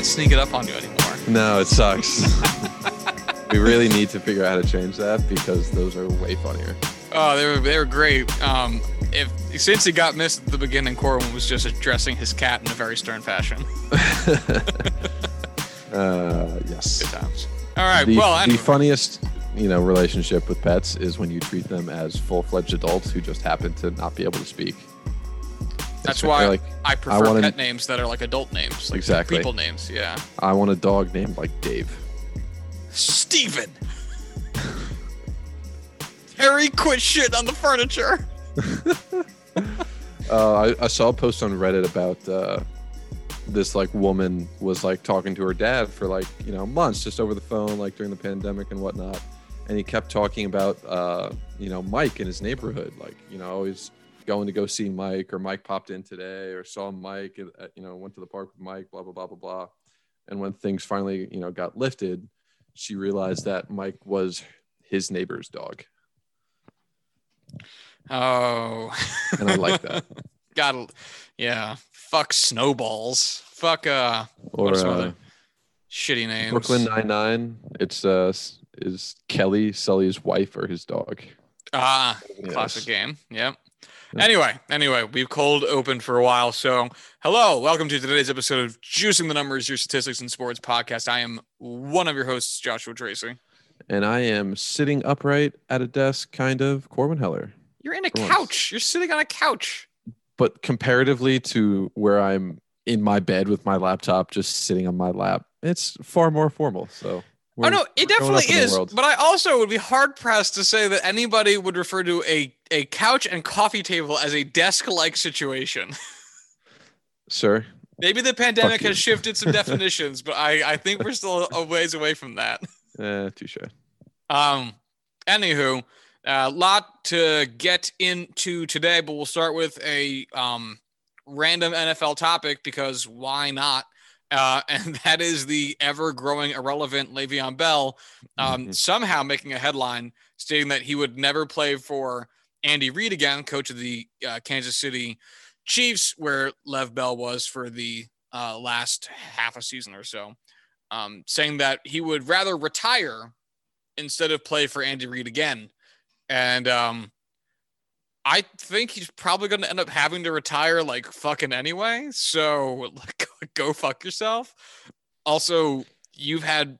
Can't sneak it up on you anymore. No, it sucks. we really need to figure out how to change that because those are way funnier. Oh, they were they were great. Um, if since he got missed at the beginning, Corbin was just addressing his cat in a very stern fashion. Uh, yes. Good times. All right. The, well, the funniest, you know, relationship with pets is when you treat them as full-fledged adults who just happen to not be able to speak. That's why like I prefer wanna- pet names that are like adult names, like Exactly. people names. Yeah. I want a dog named like Dave. Steven. Harry, quit shit on the furniture. Uh, I, I saw a post on Reddit about uh, this like woman was like talking to her dad for like you know months just over the phone like during the pandemic and whatnot, and he kept talking about uh, you know Mike in his neighborhood, like you know always going to go see Mike or Mike popped in today or saw Mike, you know went to the park with Mike, blah blah blah blah blah, and when things finally you know got lifted, she realized that Mike was his neighbor's dog, Oh. and I like that. Gotta, yeah. Fuck snowballs. Fuck uh, Or what are some uh, other shitty names? Brooklyn Nine Nine. It's uh is Kelly Sully's wife or his dog? Ah, Yes. classic game. Yep. Anyway, anyway, we've cold opened for a while. So, hello, welcome to today's episode of Juicing the Numbers, your statistics and sports podcast. I am one of your hosts, Joshua Tracy. And I am sitting upright at a desk, kind of Corbin Heller. You're in a For once. couch. You're sitting on a couch. But comparatively to where I'm in my bed with my laptop, just sitting on my lap, it's far more formal. So. Oh we're- no, it we're going up definitely is. But I also would be hard pressed to say that anybody would refer to a a couch and coffee table as a desk-like situation. Sir, Maybe the pandemic has shifted some definitions, but I I think we're still a ways away from that. eh, touche. Um, anywho, a lot to get into today, but we'll start with a um random NFL topic because why not? Uh, and that is the ever growing irrelevant Le'Veon Bell, um, Mhm. somehow making a headline stating that he would never play for Andy Reid again, coach of the uh, Kansas City Chiefs, where Lev Bell was for the uh, last half a season or so, um, saying that he would rather retire instead of play for Andy Reid again. And um, I think he's probably going to end up having to retire like fucking anyway. So like, go fuck yourself. Also, you've had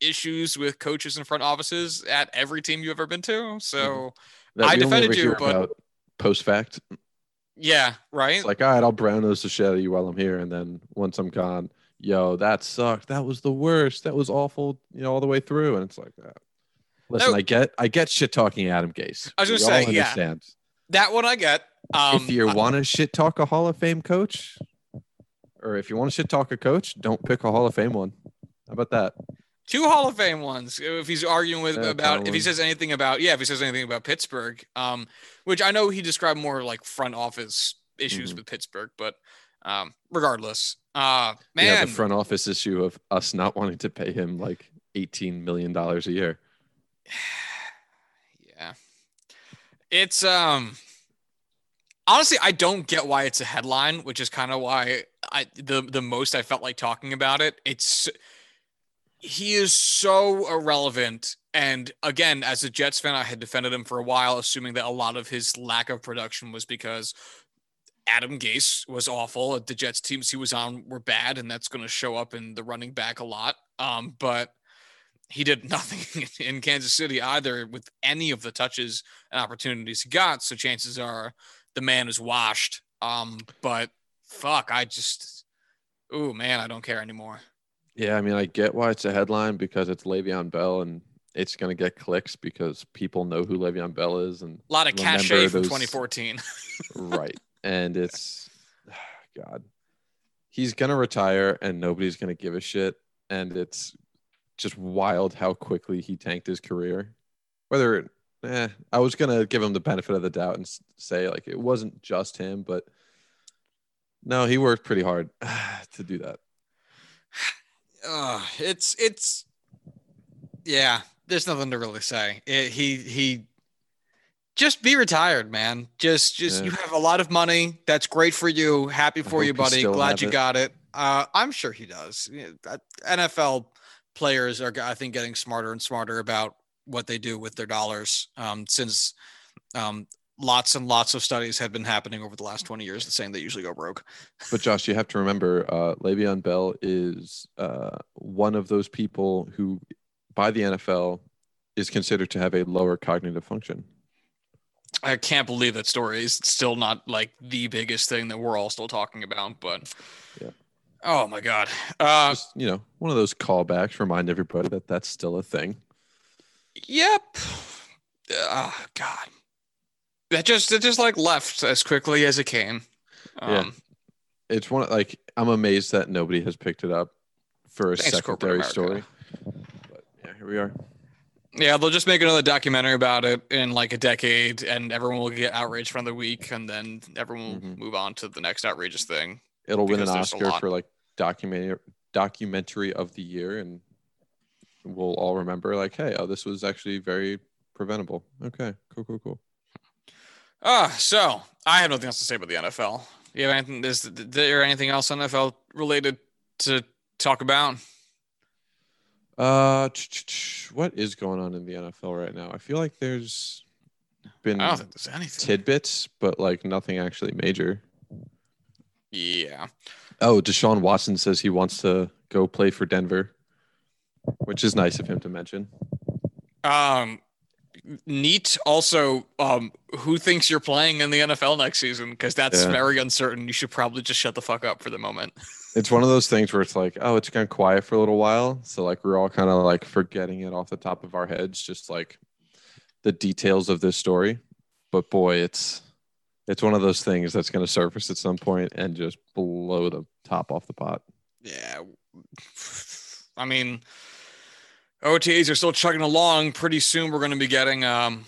issues with coaches and front offices at every team you've ever been to. So That I defended you, but- post fact. yeah, right. It's like, all right, I'll brown nose the shit out of you while I'm here, and then once I'm gone, yo, that sucked. That was the worst. That was awful. You know, all the way through, and it's like that. Listen, No. I get, I get shit talking Adam Gase. I was We gonna all say, yeah. understand. that one I get. Um, if you want to shit talk a Hall of Fame coach, or if you want to shit talk a coach, don't pick a Hall of Fame one. How about that? two Hall of Fame ones. If he's arguing with Yeah, about, if he says anything about, yeah, if he says anything about Pittsburgh, um, which I know he described more like front office issues Mhm. with Pittsburgh, but um, regardless, uh, man, Yeah, the front office issue of us not wanting to pay him like eighteen million dollars a year. yeah, it's um, honestly, I don't get why it's a headline, which is kind of why I the the most I felt like talking about it. It's he is so irrelevant. And again, as a Jets fan, I had defended him for a while, assuming that a lot of his lack of production was because Adam Gase was awful. The Jets teams he was on were bad, and that's going to show up in the running back a lot. Um, but he did nothing in Kansas City either with any of the touches and opportunities he got. So chances are the man is washed. Um, but fuck, I just, oh man, I don't care anymore. Yeah, I mean, I get why it's a headline because it's Le'Veon Bell and it's going to get clicks because people know who Le'Veon Bell is and A lot of cachet from 2014. right. And it's God. He's going to retire and nobody's going to give a shit and it's just wild how quickly he tanked his career. Whether eh, I was going to give him the benefit of the doubt and say like it wasn't just him, but no, he worked pretty hard to do that. uh, it's it's yeah. There's nothing to really say. It, he he just be retired, man. Just just Yeah. you have a lot of money. That's great for you. Happy for you, buddy. Glad you it. got it. uh, I'm sure he does. NFL players are, I think, getting smarter and smarter about what they do with their dollars. Um, since um, lots and lots of studies have been happening over the last 20 years saying they usually go broke. But Josh, you have to remember, uh, Le'Veon Bell is uh, one of those people who, by the NFL, is considered to have a lower cognitive function. I can't believe that story is still not like the biggest thing that we're all still talking about, but Yeah. Oh my god. Uh, Just you know, one of those callbacks. Remind everybody that that's still a thing. Yep. Oh God. That just it just like left as quickly as it came. Um, Yeah. It's one like I'm amazed that nobody has picked it up for a Thanks, secondary story. But yeah, here we are. Yeah, they'll just make another documentary about it in like a decade, and everyone will get outraged for another week, and then everyone will Mhm. move on to the next outrageous thing. It'll win an Oscar for like documentary documentary of the year, and we'll all remember like, hey, oh, this was actually very preventable. Okay, cool, cool, cool. Ah, so I have nothing else to say about the NFL. You have anything? Is there anything else NFL related to talk about? Uh, what is going on in the NFL right now? I feel like there's been I don't think there's anything. tidbits, but like nothing actually major. Yeah. Oh, Deshaun Watson says he wants to go play for Denver, which is nice of him to mention. Um, neat. Also, um, who thinks you're playing in the NFL next season? Because that's Yeah. very uncertain. You should probably just shut the fuck up for the moment. It's one of those things where it's like, oh, it's gone quiet for a little while. So like we're all kind of like forgetting it off the top of our heads, just like the details of this story. But boy, it's it's one of those things that's going to surface at some point and just blow the top off the pot. Yeah. I mean, OTAs are still chugging along. Pretty soon, we're going to be getting um,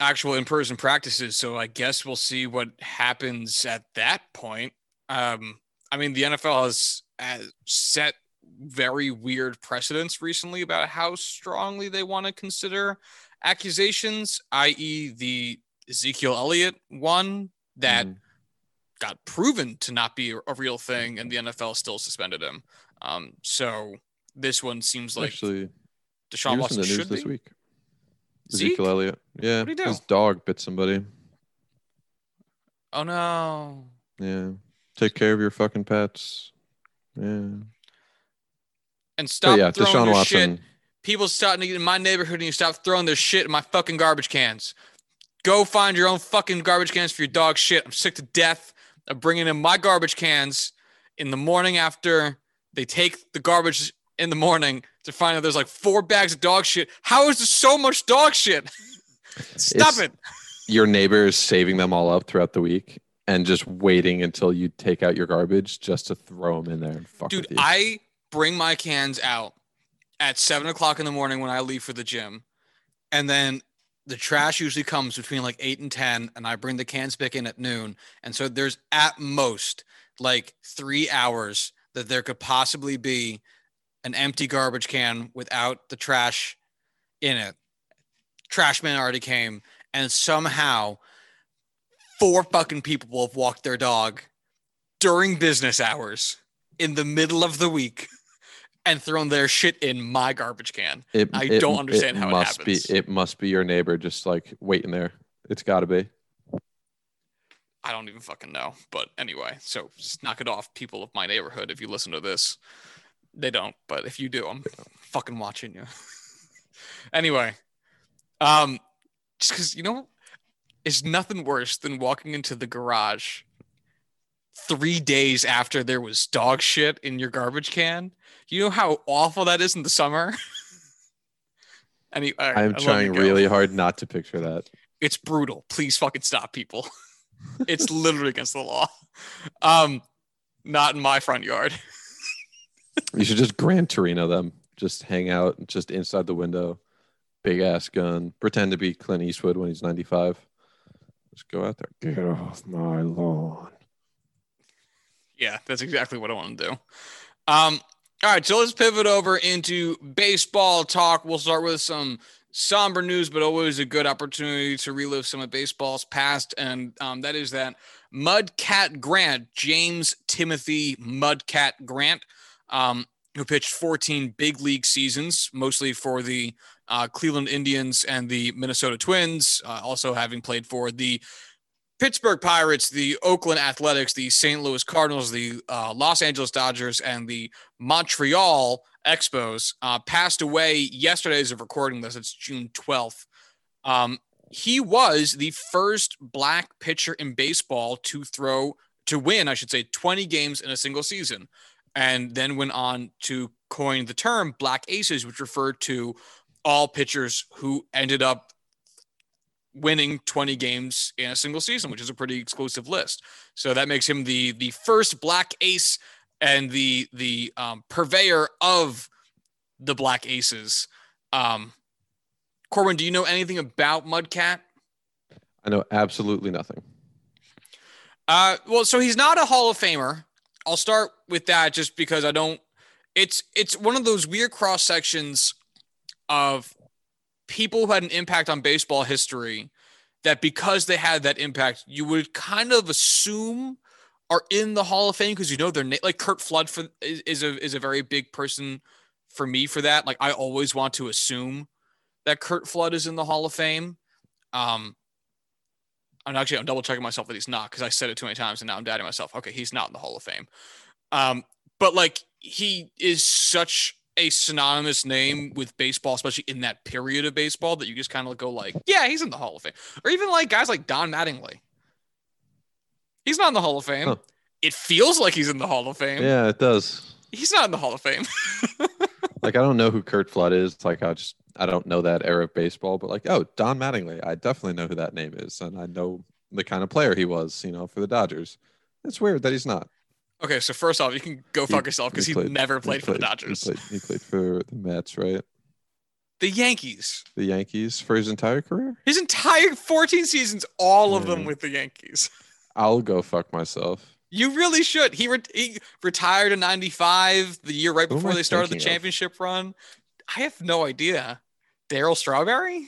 actual in-person practices. So I guess we'll see what happens at that point. Um, I mean, the NFL has, has set very weird precedents recently about how strongly they want to consider accusations, i.e., the Ezekiel Elliott one that Mm. got proven to not be a real thing, and the NFL still suspended him. Um, so this one seems like actually he Deshaun was in Watson the news this be. week. Zeke? Ezekiel Elliott. Yeah, he do? his dog bit somebody. Oh no! Yeah, take care of your fucking pets. Yeah, And but stop yeah, throwing Deshaun your Watson. shit. People starting to get in my neighborhood, and you stop throwing their shit in my fucking garbage cans. Go find your own fucking garbage cans for your dog shit. I'm sick to death of bringing in my garbage cans in the morning after they take the garbage in the morning to find out there's like four bags of dog shit. How is there so much dog shit? Stop It's- it. Your neighbor is saving them all up throughout the week and just waiting until you take out your garbage just to throw them in there and fuck Dude, with you. I bring my cans out at seven o'clock in the morning when I leave for the gym. And then the trash usually comes between like eight and 10, and I bring the cans back in at noon. And so there's at most like three hours that there could possibly be an empty garbage can without the trash in it. Trash man already came, and somehow four fucking people will have walked their dog during business hours in the middle of the week and thrown their shit in my garbage can. It- I it- don't understand how it must happens. be. It must be your neighbor just like waiting there. It's got to be. I don't even fucking know. But anyway, so just knock it off, people of my neighborhood. If you listen to this, they don't. But if you do, I'm fucking watching you. anyway, um, just because you know, it's nothing worse than walking into the garage three days after there was dog shit in your garbage can. You know how awful that is in the summer. Any, all right, I I'm trying really hard not to picture that. It's brutal. Please fucking stop, people. it's literally against the law. Um, not in my front yard. You should just Gran Torino them. Just hang out just inside the window. Big ass gun. Pretend to be Clint Eastwood when he's 95. Just go out there. Get off my lawn. Yeah, that's exactly what I want to do. Um, all right, so let's pivot over into baseball talk. We'll start with some somber news, but always a good opportunity to relive some of baseball's past, and um, that is that Mudcat Grant, James Timothy Mudcat Grant, um, who pitched 14 big league seasons, mostly for the uh, Cleveland Indians and the Minnesota Twins, uh, also having played for the Pittsburgh Pirates, the Oakland Athletics, the St. Louis Cardinals, the uh, Los Angeles Dodgers, and the Montreal Expos, uh, passed away yesterday as of recording this. It's June 12th. Um, he was the first black pitcher in baseball to throw, to win, I should say, 20 games in a single season, and then went on to coin the term black aces, which referred to all pitchers who ended up winning 20 games in a single season, which is a pretty exclusive list. So that makes him the the first black ace and the the um, purveyor of the black aces. Um, Corbin, do you know anything about Mudcat? I know absolutely nothing. Uh, well, so he's not a Hall of Famer. I'll start with that just because I don't. It's it's one of those weird cross sections of people who had an impact on baseball history that because they had that impact, you would kind of assume are in the Hall of Fame because you know their name. Like Curt Flood for is, is a is a very big person for me for that. Like I always want to assume that Curt Flood is in the Hall of Fame. Um, I'm actually I'm double checking myself that he's not because I said it too many times and now I'm doubting myself. Okay, he's not in the Hall of Fame. Um, but like he is such a synonymous name with baseball, especially in that period of baseball, that you just kind of go like, yeah, he's in the Hall of Fame. Or even like guys like Don Mattingly. He's not in the Hall of Fame. Huh. It feels like he's in the Hall of Fame. Yeah, it does. He's not in the Hall of Fame. like I don't know who Curt Flood is. Like I just I don't know that era of baseball, but like oh Don Mattingly, I definitely know who that name is, and I know the kind of player he was. You know, for the Dodgers. It's weird that he's not. Okay, so first off, you can go fuck yourself because he, he, never played, he played, for the Dodgers. He played, he played for the Mets, right? The Yankees. The Yankees for his entire career? His entire 14 seasons, all of them with the Yankees. I'll go fuck myself. You really should. He, re- he retired in 95, the year right before they started the championship of? run. I have no idea. Darryl Strawberry?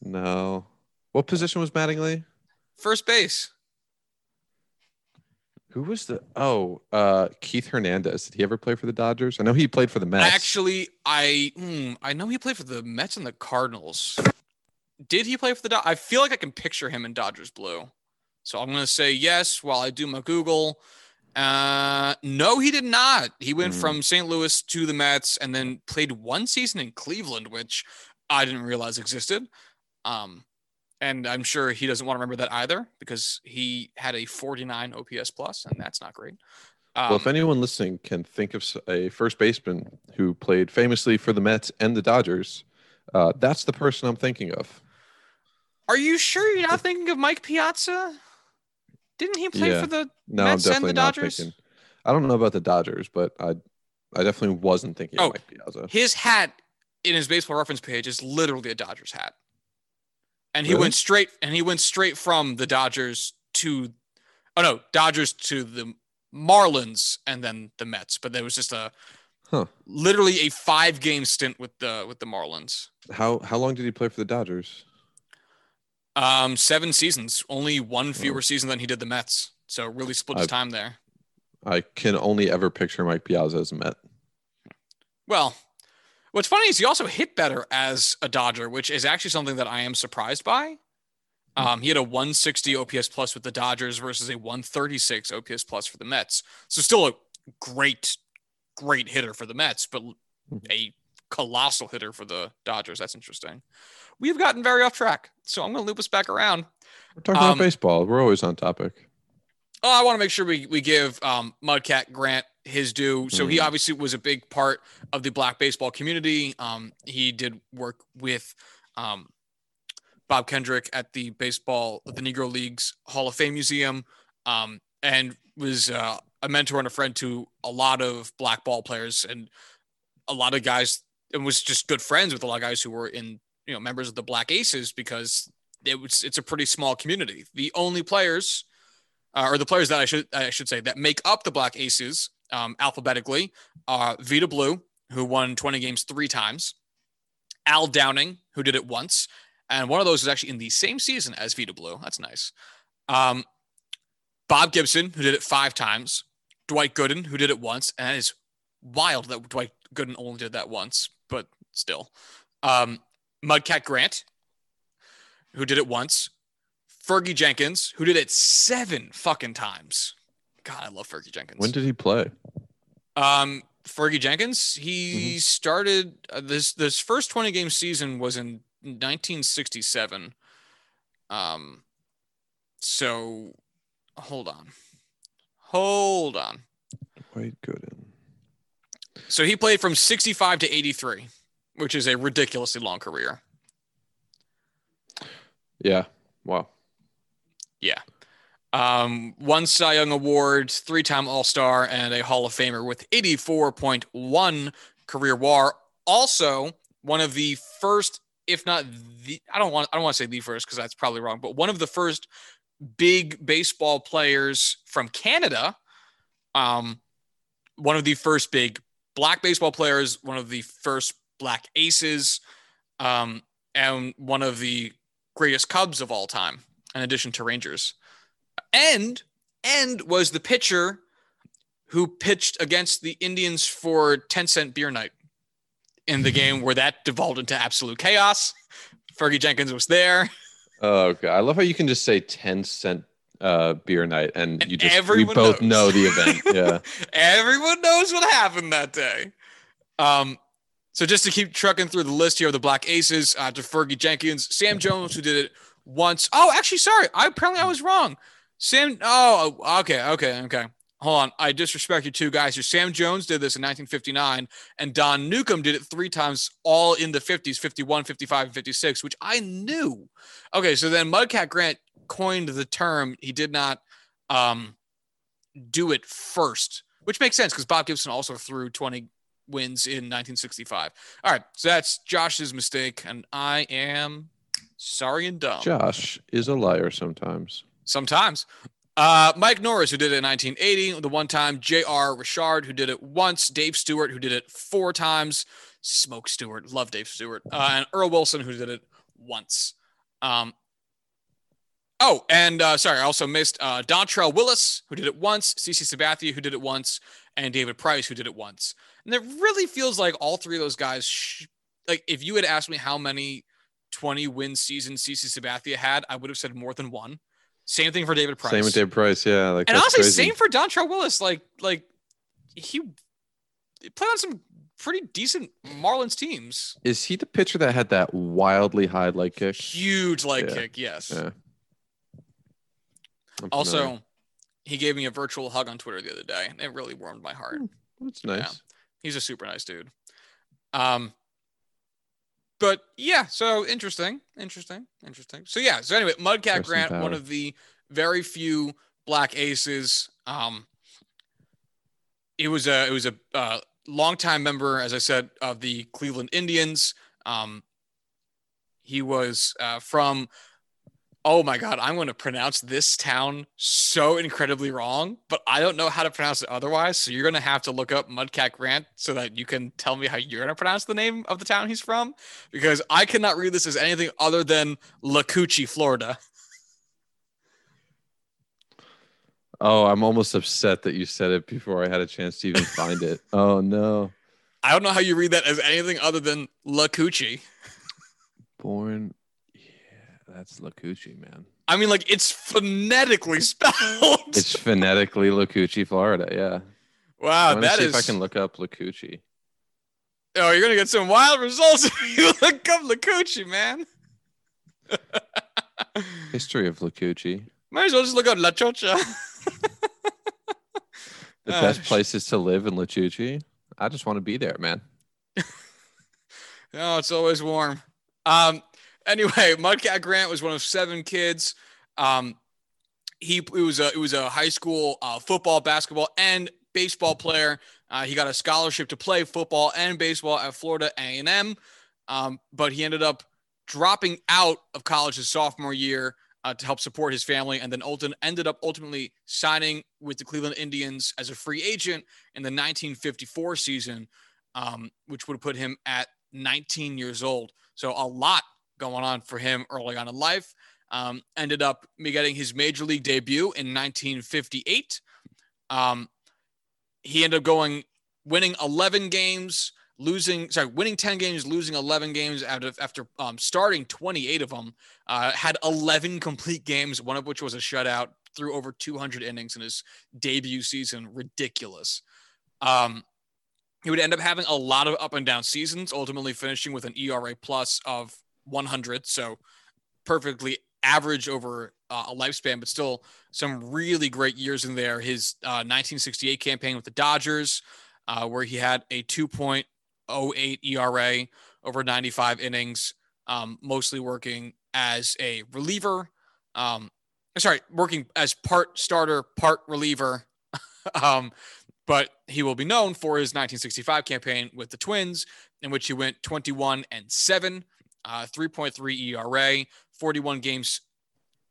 No. What position was Mattingly? First base. Who was the oh uh Keith Hernandez? Did he ever play for the Dodgers? I know he played for the Mets. Actually, I mm, I know he played for the Mets and the Cardinals. Did he play for the Dodgers? I feel like I can picture him in Dodgers blue. So I'm gonna say yes while I do my Google. Uh no, he did not. He went mm. from St. Louis to the Mets and then played one season in Cleveland, which I didn't realize existed. Um and I'm sure he doesn't want to remember that either because he had a 49 OPS plus, and that's not great. Um, well, if um, anyone listening can think of a first baseman who played famously for the Mets and the Dodgers, uh, that's the person I'm thinking of. Are you sure you're not thinking of Mike Piazza? Didn't he play yeah. for the no, Mets and the Dodgers? Thinking, I don't know about the Dodgers, but I, I definitely wasn't thinking oh, of Mike Piazza. His hat in his baseball reference page is literally a Dodgers hat and he really? went straight and he went straight from the Dodgers to oh no Dodgers to the Marlins and then the Mets. But there was just a huh. literally a five game stint with the with the Marlins. How how long did he play for the Dodgers? Um seven seasons. Only one fewer oh. season than he did the Mets. So really split his I, time there. I can only ever picture Mike Piazza as a Met. Well What's funny is he also hit better as a Dodger, which is actually something that I am surprised by. Um, he had a 160 OPS plus with the Dodgers versus a 136 OPS plus for the Mets. So still a great, great hitter for the Mets, but hmm. a colossal hitter for the Dodgers. That's interesting. We've gotten very off track, so I'm going to loop us back around. We're talking um, about baseball. We're always on topic. Oh, I want to make sure we, we give um, Mudcat Grant his due. So mm. he obviously was a big part of the black baseball community. Um, he did work with um, Bob Kendrick at the baseball, the Negro Leagues Hall of Fame Museum, um, and was uh, a mentor and a friend to a lot of black ball players and a lot of guys, and was just good friends with a lot of guys who were in, you know, members of the Black Aces because it was it's a pretty small community. The only players. Uh, or the players that I should I should say that make up the Black Aces um, alphabetically uh, Vida Blue, who won 20 games three times, Al Downing, who did it once, and one of those is actually in the same season as Vida Blue. That's nice. Um, Bob Gibson, who did it five times, Dwight Gooden, who did it once, and that is wild that Dwight Gooden only did that once, but still. Um, Mudcat Grant, who did it once, Fergie Jenkins, who did it seven fucking times. God, I love Fergie Jenkins. When did he play? Um, Fergie Jenkins, he started uh, this this first 20 game season was in 1967. Um, so hold on, hold on. Dwight Gooden. So he played from 65 to 83, which is a ridiculously long career. Yeah. Wow. Yeah. Um, one Cy Young Award, three time All Star, and a Hall of Famer with 84.1 career WAR. Also, one of the first, if not the, I don't want, I don't want to say the first because that's probably wrong, but one of the first big baseball players from Canada. Um, one of the first big black baseball players, one of the first black aces, um, and one of the greatest Cubs of all time, in addition to Rangers. And and was the pitcher who pitched against the Indians for 10 cent beer night in the game where that devolved into absolute chaos. Fergie Jenkins was there. Oh, okay. I love how you can just say 10 cent uh, beer night and, And you just we both knows. know the event. Yeah. Everyone knows what happened that day. Um, so just to keep trucking through the list here of the Black Aces, uh, to Fergie Jenkins, Sam Jones, who did it once. Oh, actually, sorry. I apparently I was wrong. Sam. Oh, okay, okay, okay. Hold on. I disrespected two guys here. Sam Jones did this in 1959, and Don Newcombe did it three times, all in the 50s 51, 55, and 56, which I knew. Okay, so then Mudcat Grant coined the term. He did not um, do it first, which makes sense because Bob Gibson also threw 20 wins in 1965. All right, so that's Josh's mistake, and I am sorry and dumb. Josh is a liar sometimes. Sometimes. Uh, Mike Norris, who did it in 1980, the one time. J.R. Richard, who did it once. Dave Stewart, who did it four times. Smoke Stewart, love Dave Stewart. Uh, and Earl Wilson, who did it once. Um, oh, and uh, sorry, I also missed uh, Dontrelle Willis, who did it once. CC Sabathia, who did it once. And David Price, who did it once. And it really feels like all three of those guys, sh- like if you had asked me how many 20 win seasons CC Sabathia had, I would have said more than one. Same thing for David Price. Same with David Price. Yeah. Like and honestly, crazy. same for Dontrelle Willis. Like, like he played on some pretty decent Marlins teams. Is he the pitcher that had that wildly high leg kick? Huge leg Yeah. kick, yes. Yeah. Also, he gave me a virtual hug on Twitter the other day. and It really warmed my heart. that's nice. He's a super nice dude. Um, but yeah, so interesting, interesting, interesting. So yeah, so anyway, Mudcat Grant, one of the very few black aces. Um, it was a it was a uh, longtime member, as I said, of the Cleveland Indians. Um, he was uh, from. Oh my God, I'm going to pronounce this town so incredibly wrong, but I don't know how to pronounce it otherwise. So you're going to have to look up Mudcat Grant so that you can tell me how you're going to pronounce the name of the town he's from, because I cannot read this as anything other than Lacoochee, Florida. Oh, I'm almost upset that you said it before I had a chance to even find it. Oh no. I don't know how you read that as anything other than Lacoochee. Born. That's Lacoochee, man. I mean, like it's phonetically spelled. It's phonetically Lacoochee, Florida. Yeah. wow, I Uh, that see is. if I can look up Lacoochee. Oh, you're gonna get some wild results if you look up Lacoochee, man. History of Lacoochee. Might as well just look up La Chocha. The Ah, best places to live in Lacoochee. I just want to be there, man. Oh, it's always warm. Um, anyway, Mudcat Grant was one of seven kids. Um, he it was a it was a high school uh, football, basketball, and baseball player. Uh, he got a scholarship to play football and baseball at Florida A and M, um, but he ended up dropping out of college his sophomore year uh, to help support his family, and then Olton ended up ultimately signing with the Cleveland Indians as a free agent in the 1954 season, um, which would put him at 19 years old. So a lot going on for him early on in life. Um, ended up me getting his major league debut in 1958. Um, he ended up going winning 11 games, losing sorry, winning 10 games, losing 11 games out of after um, starting 28 of them. Uh, had 11 complete games, one of which was a shutout. Threw over 200 innings in his debut season. Ridiculous. Um, he would end up having a lot of up and down seasons, ultimately finishing with an ERA plus of 100. So perfectly average over uh, a lifespan, but still some really great years in there. His uh, 1968 campaign with the Dodgers, uh, where he had a 2.08 ERA over 95 innings, um, mostly working as a reliever. Um, sorry, working as part starter, part reliever. um, but he will be known for his 1965 campaign with the Twins, in which he went 21 and 7, uh, 3.3 ERA, 41 games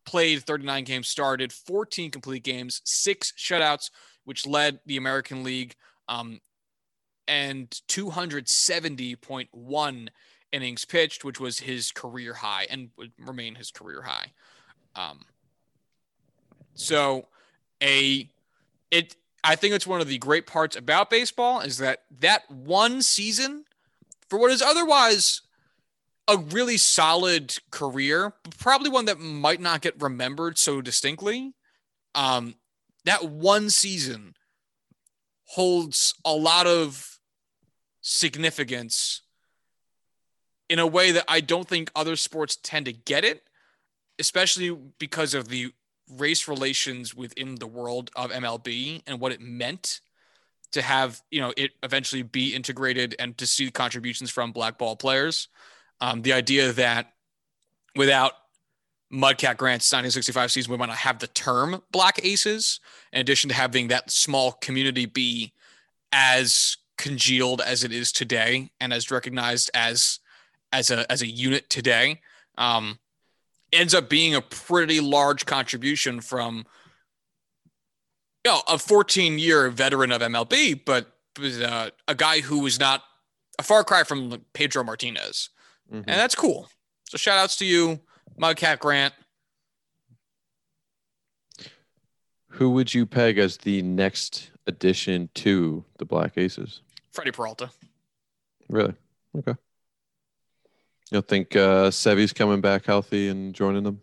played, 39 games started, 14 complete games, six shutouts, which led the American League, um, and 270.1 innings pitched, which was his career high and would remain his career high. Um, so a it I think it's one of the great parts about baseball is that that one season for what is otherwise a really solid career, probably one that might not get remembered so distinctly. Um, that one season holds a lot of significance in a way that I don't think other sports tend to get it, especially because of the race relations within the world of MLB and what it meant to have, you know, it eventually be integrated and to see contributions from black ball players. Um, the idea that without Mudcat Grant's 1965 season, we might not have the term Black Aces, in addition to having that small community be as congealed as it is today and as recognized as as a as a unit today. Um, ends up being a pretty large contribution from you know, a 14 year veteran of MLB, but uh, a guy who was not a far cry from Pedro Martinez. Mm-hmm. And that's cool. So shout outs to you, Mudcat Grant. Who would you peg as the next addition to the Black Aces? Freddie Peralta. Really? Okay. You don't think uh, Sevy's coming back healthy and joining them?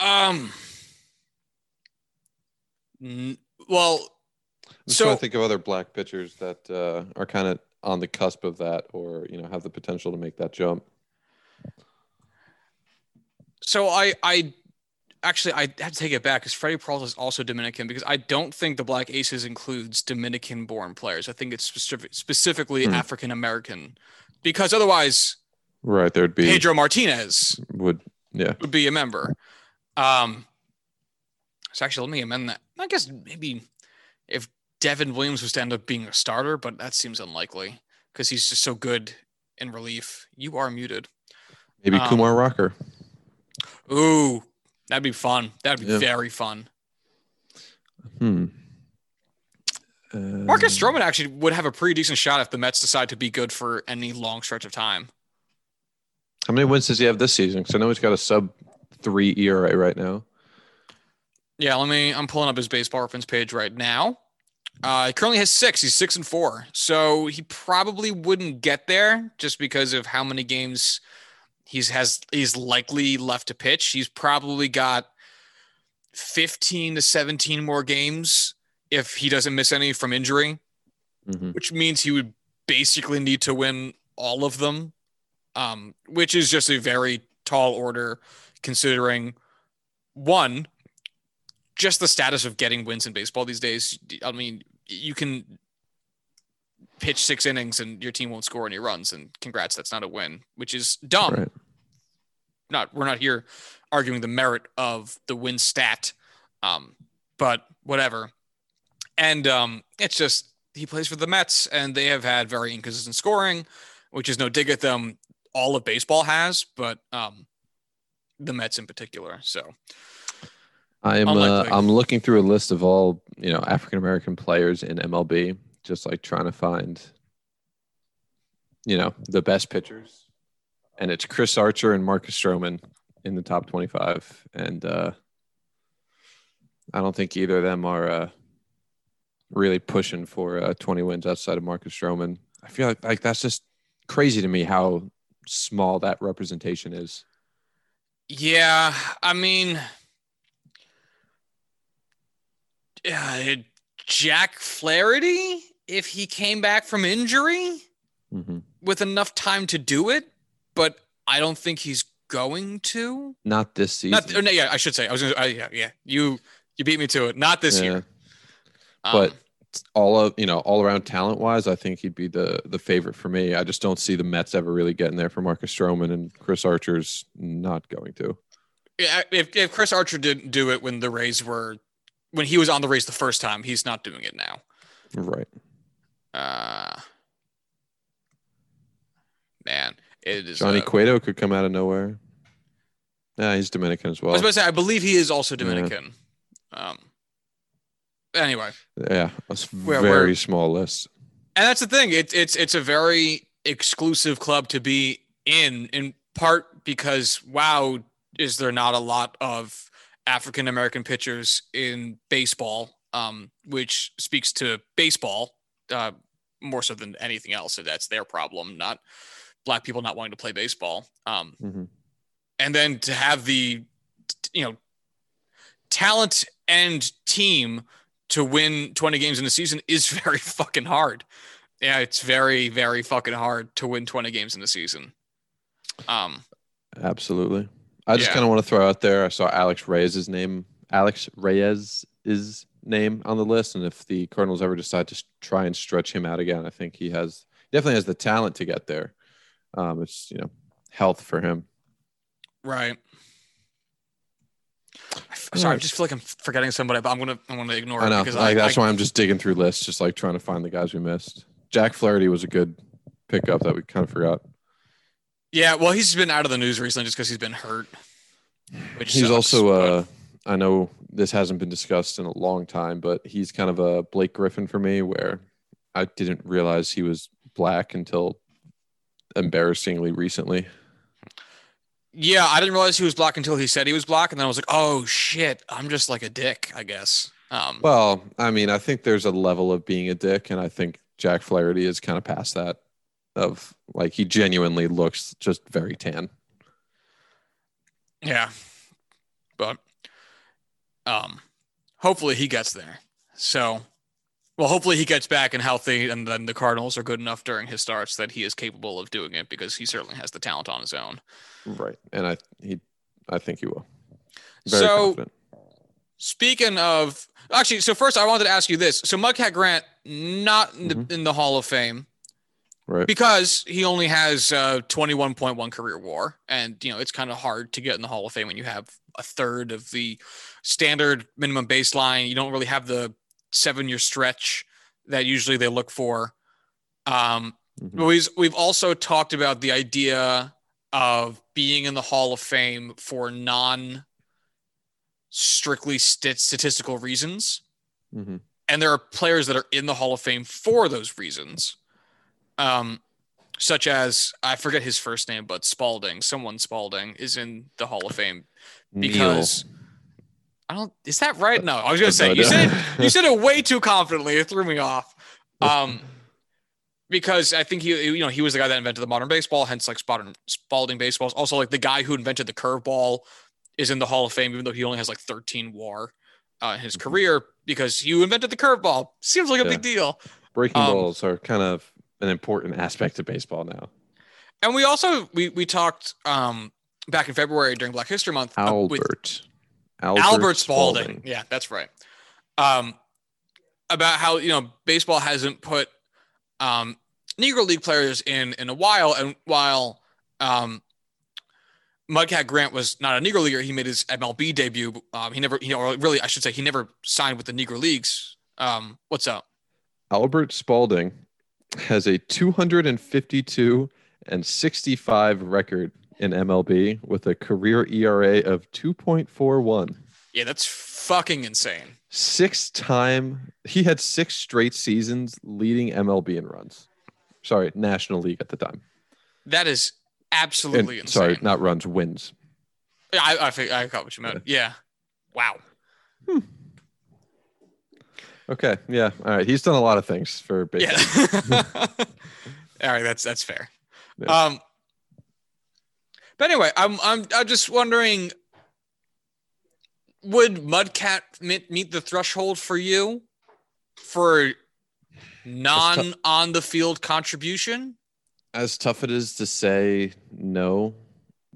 Um. N- well, I'm so trying to think of other black pitchers that uh, are kind of on the cusp of that, or you know, have the potential to make that jump. So I, I actually I have to take it back because Freddie Peralta is also Dominican because I don't think the Black Aces includes Dominican-born players. I think it's specific, specifically hmm. African American because otherwise, right? There'd be Pedro Martinez would yeah would be a member. Um, so actually, let me amend that. I guess maybe if Devin Williams was to end up being a starter, but that seems unlikely because he's just so good in relief. You are muted. Maybe um, Kumar Rocker. Ooh, that'd be fun. That'd be yeah. very fun. Hmm. Marcus um, Stroman actually would have a pretty decent shot if the Mets decide to be good for any long stretch of time. How many wins does he have this season? Because I know he's got a sub three ERA right now. Yeah, let me. I'm pulling up his baseball reference page right now. Uh, he currently has six. He's six and four, so he probably wouldn't get there just because of how many games he's has. He's likely left to pitch. He's probably got 15 to 17 more games if he doesn't miss any from injury, mm-hmm. which means he would basically need to win all of them, um, which is just a very tall order considering one, just the status of getting wins in baseball these days. I mean, you can pitch six innings and your team won't score any runs, and congrats, that's not a win, which is dumb. Right. Not we're not here arguing the merit of the win stat, um, but whatever. And um, it's just he plays for the Mets, and they have had very inconsistent scoring, which is no dig at them. All of baseball has, but um, the Mets in particular. So I'm uh, I'm looking through a list of all you know African American players in MLB, just like trying to find you know the best pitchers, and it's Chris Archer and Marcus Stroman in the top 25. And uh, I don't think either of them are uh, really pushing for uh, 20 wins outside of Marcus Stroman. I feel like, like that's just crazy to me how small that representation is. Yeah, I mean, uh, Jack Flaherty, if he came back from injury Mm-hmm. with enough time to do it, but I don't think he's going to. Not this season. Not, no, yeah, I should say. I was gonna. Uh, yeah, yeah. You you beat me to it. Not this Yeah. year. Um, but all of you know, all around talent wise, I think he'd be the the favorite for me. I just don't see the Mets ever really getting there for Marcus Stroman and Chris Archer's not going to. yeah, if if Chris Archer didn't do it when the Rays were when he was on the Rays the first time, he's not doing it now. Right. Uh, man, it is. Johnny uh, Cueto could come out of nowhere. Yeah, he's Dominican as well. I was about to say, I believe he is also Dominican. Um. Anyway, yeah, a very where- small list. and that's the thing. It's it's it's a very exclusive club to be in, in part because wow, is there not a lot of African American pitchers in baseball? Um, which speaks to baseball uh, more so than anything else. So that's their problem, not black people not wanting to play baseball. Um, Mhm. and then to have the you know talent and team to win 20 games in a season is very fucking hard yeah it's very very fucking hard to win 20 games in a season um Absolutely. I just Yeah. kind of want to throw out there. I saw Alex Reyes' name, Alex Reyes' is name on the list, and if the Cardinals ever decide to try and stretch him out again, I think he has definitely has the talent to get there. Um, it's you know health for him. right I f- sorry i just feel like i'm forgetting somebody but i'm gonna i'm gonna ignore I it know. because Like, I, that's I- why I'm just digging through lists, just like trying to find the guys we missed. Jack Flaherty was a good pickup that we kind of forgot. Yeah well he's been out of the news recently just because he's been hurt which He's sucks, also uh I know this hasn't been discussed in a long time, but he's kind of a Blake Griffin for me where I didn't realize he was black until embarrassingly recently. Yeah, I didn't realize he was black until he said he was black, and then I was like, "Oh shit, I'm just like a dick, I guess." Um, Well, I mean, I think there's a level of being a dick, and I think Jack Flaherty is kind of past that. Of like he genuinely looks just very tan. yeah, but um, hopefully he gets there. So, well, hopefully he gets back and healthy, and then the Cardinals are good enough during his starts that he is capable of doing it because he certainly has the talent on his own. Right. And I he I think he will. Very So- confident. Speaking of, actually, so first I wanted to ask you this: so Mudcat Grant not in the, Mhm. in the Hall of Fame. Right. because he only has uh, 21.1 career WAR and you know it's kind of hard to get in the hall of fame when you have a third of the standard minimum baseline you don't really have the seven year stretch that usually they look for um, Mhm. but we've, we've also talked about the idea of being in the hall of fame for non strictly st- statistical reasons Mhm. and there are players that are in the Hall of Fame for those reasons. Um, such as I forget his first name, but Spalding, someone Spalding is in the Hall of Fame because I don't. Is that right? No, I was gonna say you said it, you said it way too confidently. It threw me off. Um, because I think he, you know, he was the guy that invented the modern baseball, hence like Spalding, Spalding baseballs. Also, like the guy who invented the curveball is in the Hall of Fame, even though he only has like 13 WAR uh, in his Mhm. career because you invented the curveball. Seems like a Yeah. big deal. breaking um, balls are kind of an important aspect of baseball now. And we also we we talked um back in February during Black History Month uh, with Albert. Albert, Spalding. Yeah, that's right. Um, about how you know baseball hasn't put um, Negro League players in in a while, and while um, Mudcat Grant was not a Negro Leaguer, he made his MLB debut. Um, he never, you know, really, I should say, he never signed with the Negro Leagues. Um, what's up? Albert Spalding has a 252 and 65 record in MLB with a career ERA of 2.41. Yeah, that's fucking insane. Six time he had six straight seasons leading MLB in runs. Sorry, National League at the time. That is And- absolutely insane. sorry, not runs, wins. Yeah, I I, think, I got what you meant. Yeah. Wow. Hmm. Okay, yeah, all right. He's done a lot of things for baseball. Yeah. All right, that's that's fair. Yeah. Um, but anyway, I'm I'm I'm just wondering, would Mudcat meet, meet the threshold for you for non on the field contribution? As tough it is to say no,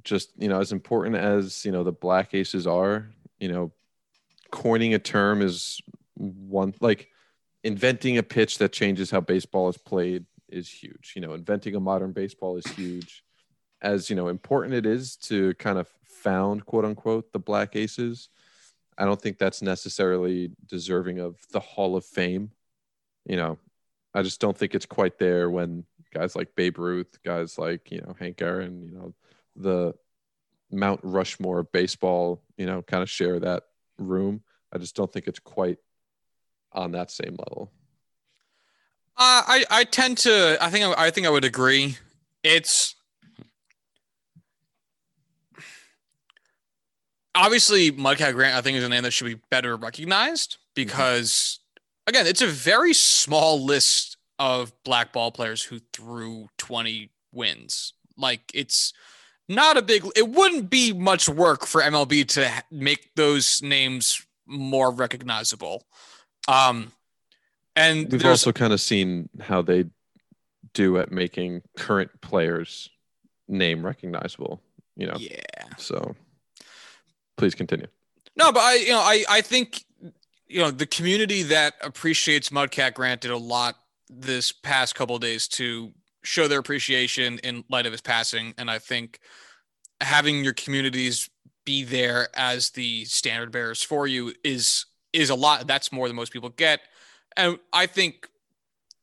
just you know, as important as you know the Black Aces are, you know, coining a term is one like inventing a pitch that changes how baseball is played is huge. You know, inventing a modern baseball is huge. As you know, important it is to kind of found quote unquote the Black Aces. I don't think that's necessarily deserving of the Hall of Fame. You know, I just don't think it's quite there when guys like Babe Ruth, guys like, you know, Hank Aaron, you know, the Mount Rushmore baseball, you know, kind of share that room. I just don't think it's quite on that same level. Uh, I I tend to I think I, think I would agree. It's obviously Mudcat Grant. I think is a name that should be better recognized because again, it's a very small list of black ball players who threw twenty wins. Like it's not a big. It wouldn't be much work for MLB to make those names more recognizable. Um, and We've also kind of seen how they do at making current players name recognizable, you know. yeah. So please continue. No, but I, you know, I, I think, you know, the community that appreciates Mudcat Grant did a lot this past couple of days to show their appreciation in light of his passing, and I think having your communities be there as the standard bearers for you is is a lot. That's more than most people get, and I think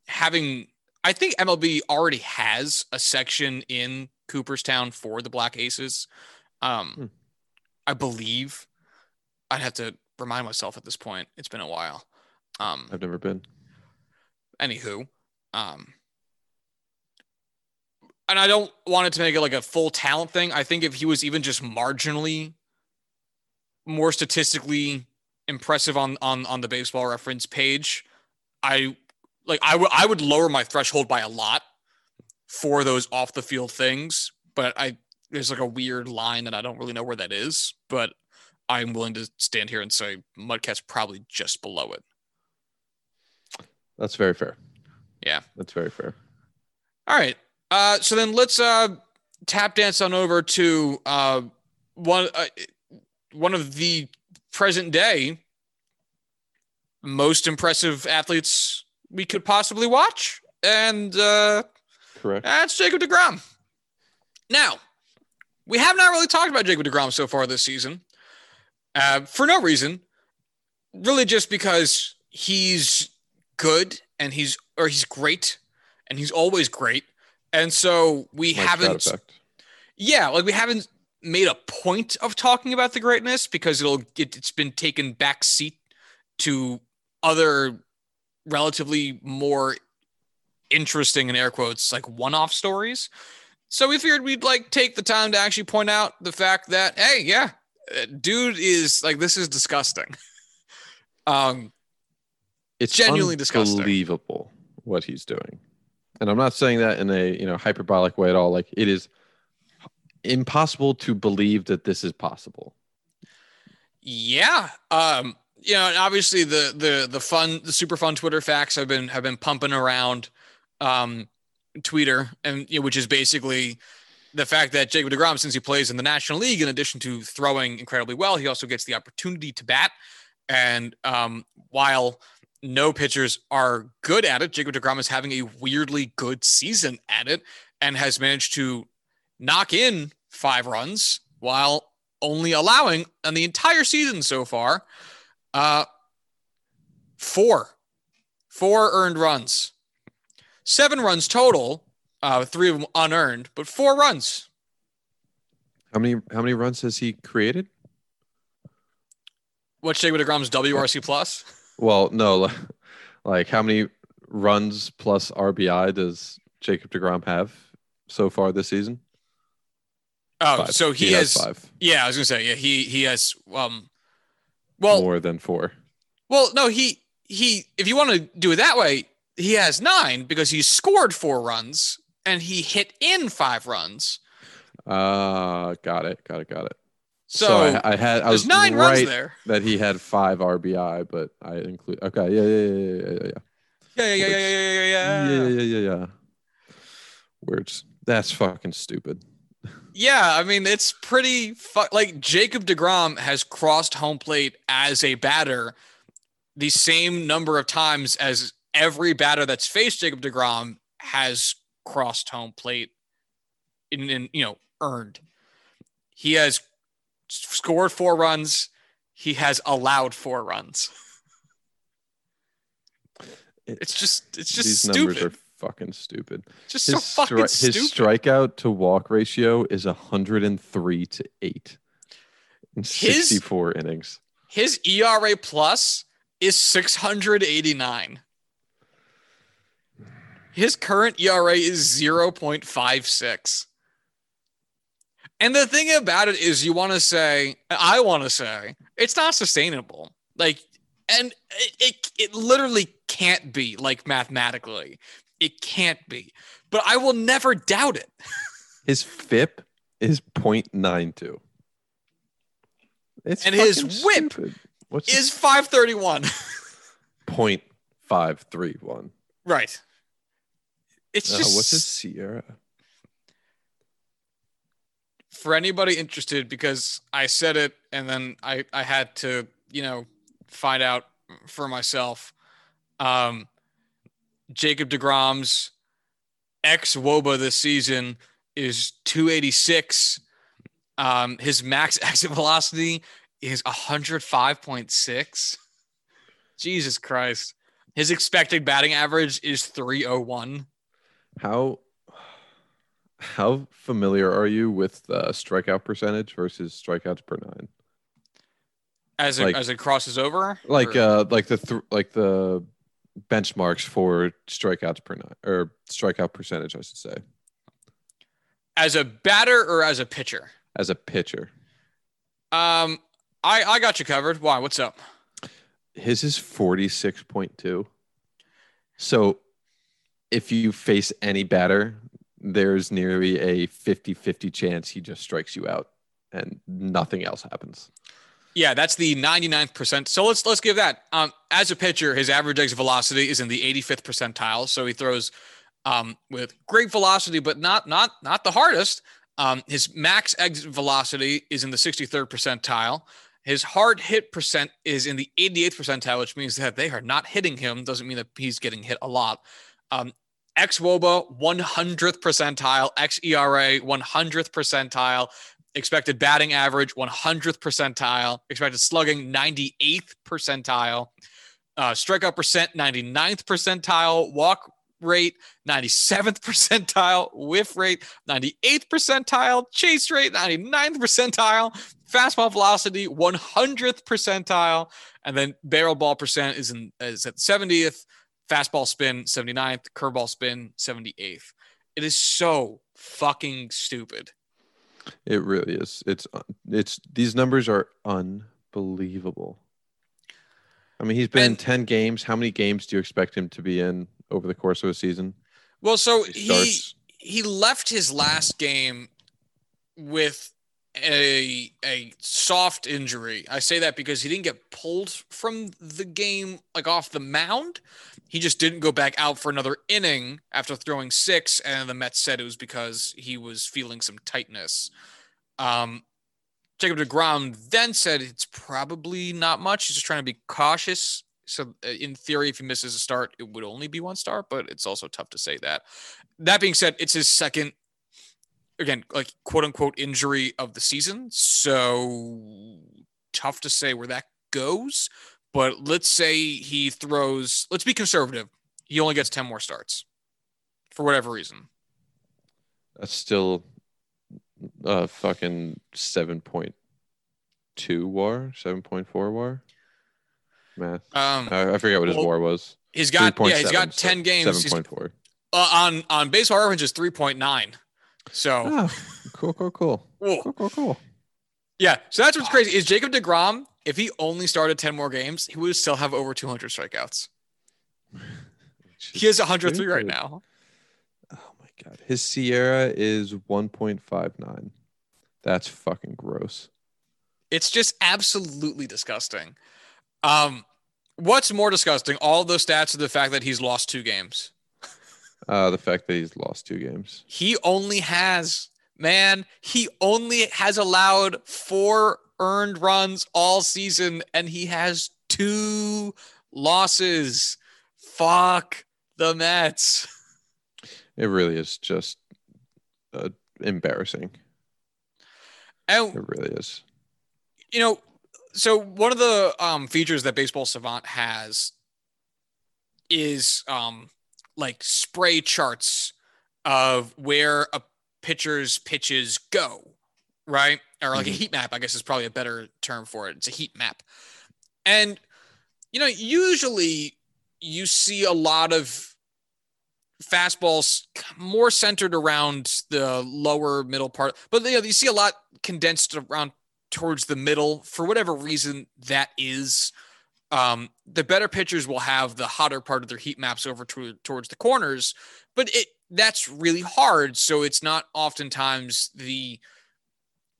having, I think MLB already has a section in Cooperstown for the Black Aces. Um, Hmm. I believe. I'd have to remind myself at this point. It's been a while. Um, I've never been. anywho, um, and I don't want it to make it like a full talent thing. I think if he was even just marginally more statistically impressive on on on the baseball reference page, I like I would I would lower my threshold by a lot for those off the field things. But I there's like a weird line and I don't really know where that is. But I'm willing to stand here and say Mudcat's probably just below it. That's very fair. Yeah. That's very fair. All right. Uh, so then let's uh, tap dance on over to uh, one uh, one of the present day most impressive athletes we could possibly watch, and uh, Correct. that's Jacob Degrom. Now, we have not really talked about Jacob Degrom so far this season, uh, for no reason, really, just because he's good and he's or he's great, and he's always great, and so we haven't yeah, like we haven't made a point of talking about the greatness because it'll it, it's been taken back seat to other relatively more interesting in air quotes like one-off stories. So we figured we'd like take the time to actually point out the fact that hey, yeah, uh, dude is like this is disgusting. um It's genuinely disgusting. Unbelievable what he's doing, and I'm not saying that in a you know hyperbolic way at all. Like it is impossible to believe that this is possible. Yeah. Um, you know, obviously the the the fun, the super fun Twitter facts have been have been pumping around um Twitter, and you know, which is basically the fact that Jacob DeGrom, since he plays in the National League, in addition to throwing incredibly well, he also gets the opportunity to bat. And um, while no pitchers are good at it, Jacob DeGrom is having a weirdly good season at it and has managed to knock in five runs while only allowing on the entire season so far uh four four earned runs seven runs total uh three of them unearned but four runs How many how many runs has he created? what's Jacob DeGrom's WRC plus Well, no, like how many runs plus RBI does Jacob Degrom have so far this season? Oh, Five. so he, has, five yeah, I was gonna say, yeah, he he has um well more than four. well no, he he if you want to do it that way, he has nine because he scored four runs and he hit in five runs. Uh got it, got it, got it. So, So, I, I had I was nine right runs there. that he had five RBI, but I include okay, yeah, yeah, yeah, yeah, yeah, yeah. Yeah, yeah, yeah, yeah, yeah, yeah, yeah, yeah. yeah, yeah, yeah. Words. That's fucking stupid. Yeah, I mean it's pretty fu- like Jacob DeGrom has crossed home plate as a batter the same number of times as every batter that's faced Jacob DeGrom has crossed home plate in, in you know earned. He has scored four runs. He has allowed four runs. It's just it's just These stupid. numbers are fucking stupid. just His, so fucking stri- his strikeout to walk ratio is 103 to 8 in His- 64 innings. His ERA plus is 689. His current ERA is 0.56. And the thing about it is, you want to say, I want to say, it's not sustainable. Like, and it, it, it literally can't be, like, mathematically. It can't be. But I will never doubt it. His FIP is 0.92. It's And his whip stupid. What's Is 531. 0.531? right. It's Uh, just what's his SIERA? for anybody interested because I said it and then I I had to you know find out for myself. Um, Jacob Degrom's ex Woba this season is 286. Um, his max exit velocity is 105.6. Jesus Christ. His expected batting average is 301. How how familiar are you with uh, strikeout percentage versus strikeouts per nine? As it, Like- as it crosses over, Like Or- uh like the th- like the benchmarks for strikeouts per nine or strikeout percentage, I should say, as a batter or as a pitcher. as a pitcher. Um, I I got you covered. Why? What's up? His is forty six point two. So if you face any batter, there's nearly a 50-50 chance he just strikes you out and nothing else happens. Yeah, that's the 99th percent. So let's let's give that. Um, as a pitcher, his average exit velocity is in the 85th percentile. So he throws um with great velocity, but not not not the hardest. Um, his max exit velocity is in the 63rd percentile. His hard hit percent is in the 88th percentile, which means that they are not hitting him. Doesn't mean that he's getting hit a lot. Um, X WOBA 100th percentile, X ERA 100th percentile, expected batting average 100th percentile, expected slugging 98th percentile, uh, strikeout percent 99th percentile, walk rate 97th percentile, whiff rate 98th percentile, chase rate 99th percentile, fastball velocity 100th percentile, and then barrel ball percent is in is at 70th, fastball spin 79th, curveball spin 78th. It is so fucking stupid. It really is. It's uh, it's these numbers are unbelievable. I mean, he's been in 10 games. How many games do you expect him to be in over the course of a season? Well, so He he he left his last game with a a soft injury. I say that because he didn't get pulled from the game like off the mound. He just didn't go back out for another inning after throwing six, and the Mets said it was because he was feeling some tightness. Um, Jacob Degrom then said it's probably not much. He's just trying to be cautious. So, uh, in theory, if he misses a start, it would only be one start, but it's also tough to say that. That being said, it's his second, again, like quote unquote injury of the season. So, tough to say where that goes. But let's say he throws, let's be conservative. He only gets 10 more starts for whatever reason. That's still uh fucking 7.2 WAR, 7.4 WAR. Math. Um, I, I forget what his well, WAR was. he's got, yeah, he's got so 10 games. He's, 7.4. uh, on, on baseball reference is 3.9. So, Oh, cool, cool, cool. Whoa. Cool, cool, cool. Yeah, so that's what's crazy is Jacob Degrom. If he only started ten more games, he would still have over 200 strikeouts. He has 103 right now. Oh my god. His SIERA is 1.59. That's fucking gross. It's just absolutely disgusting. Um, what's more disgusting? All those stats are the fact that he's lost two games. Uh, the fact that he's lost two games. He only has, man, he only has allowed four earned runs all season, and he has two losses. Fuck the Mets. It really is just uh, embarrassing. And It really is. you know, so one of the um, features that Baseball Savant has is um, like spray charts of where a pitcher's pitches go, right? Or like a Mhm. heat map, I guess is probably a better term for it. It's a heat map. And, you know, usually you see a lot of fastballs more centered around the lower middle part, but you know, you see a lot condensed around towards the middle for whatever reason that is. Um, the better pitchers will have the hotter part of their heat maps over to, towards the corners, but it that's really hard. So it's not oftentimes the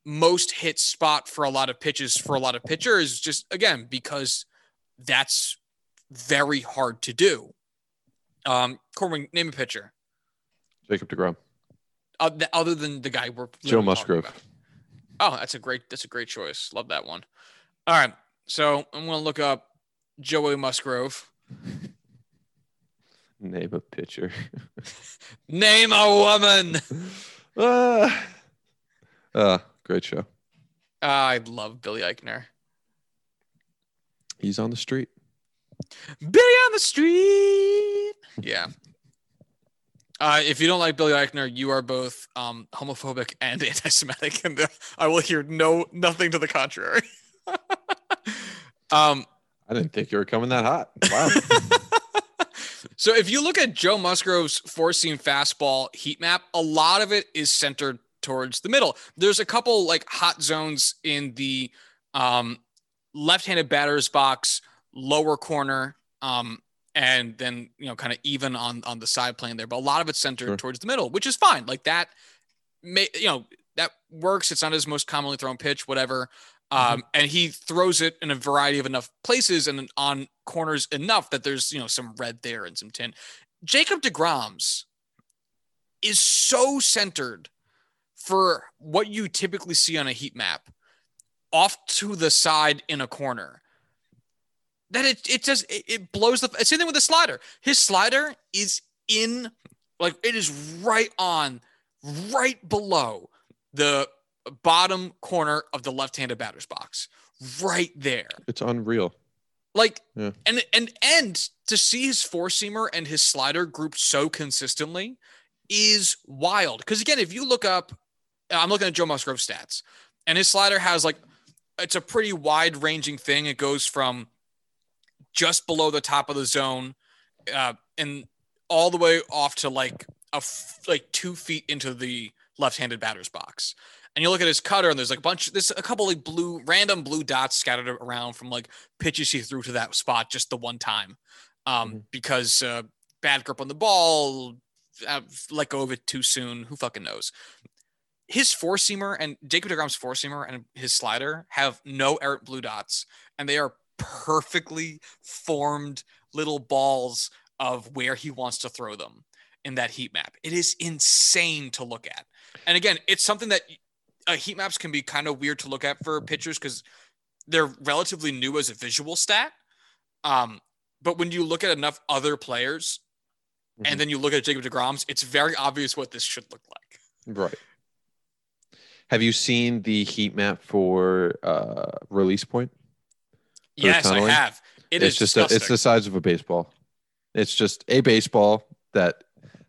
most hit spot for a lot of pitches for a lot of pitchers, just again, because that's very hard to do. Um, Corbin, name a pitcher Jacob DeGrom. uh, th- other than the guy we're Joe Musgrove. Oh, that's a great that's a great choice. Love that one. All right, so I'm gonna look up Joey Musgrove. Name a pitcher. Name a woman. Ah. uh, great show. I love Billy Eichner. He's on the street. Billy on the street. Yeah. Uh, if you don't like Billy Eichner, you are both um, homophobic and anti-Semitic, and uh, I will hear no nothing to the contrary. um, I didn't think you were coming that hot. Wow. so if you look at Joe Musgrove's four-seam fastball heat map, a lot of it is centered towards the middle. There's a couple like hot zones in the um, left-handed batter's box, lower corner, um, and then you know kind of even on on the side plane there. But a lot of it's centered Sure. towards the middle, which is fine. Like that, may you know that works. It's not his most commonly thrown pitch, whatever. Um, and he throws it in a variety of enough places and on corners enough that there's you know some red there and some tin. Jacob Degrom's is so centered for what you typically see on a heat map, off to the side in a corner. That it it just it, it blows the same thing with the slider. His slider is in like it is right on, right below the bottom corner of the left-handed batter's box, right there. it's unreal. Like Yeah. and and and to see his four seamer and his slider grouped so consistently is wild. Because again, if you look up, I'm looking at Joe Musgrove stats, and his slider has like it's a pretty wide ranging thing. It goes from just below the top of the zone, uh, and all the way off to like a f- like two feet into the left-handed batter's box. And you look at his cutter, and there's like a bunch. There's a couple like blue, random blue dots scattered around from like pitches he threw to that spot just the one time, um, Mhm. because uh, bad grip on the ball, uh, let go of it too soon. Who fucking knows? His four seamer and Jacob Degrom's four seamer and his slider have no errant blue dots, and they are perfectly formed little balls of where he wants to throw them in that heat map. It is insane to look at. And again, it's something that uh, heat maps can be kind of weird to look at for pitchers because they're relatively new as a visual stat. Um, but when you look at enough other players Mhm. and then you look at Jacob DeGrom's, it's very obvious what this should look like. Right. Have you seen the heat map for uh, release point? For yes, I have. It it's is just a, it's the size of a baseball. It's just a baseball that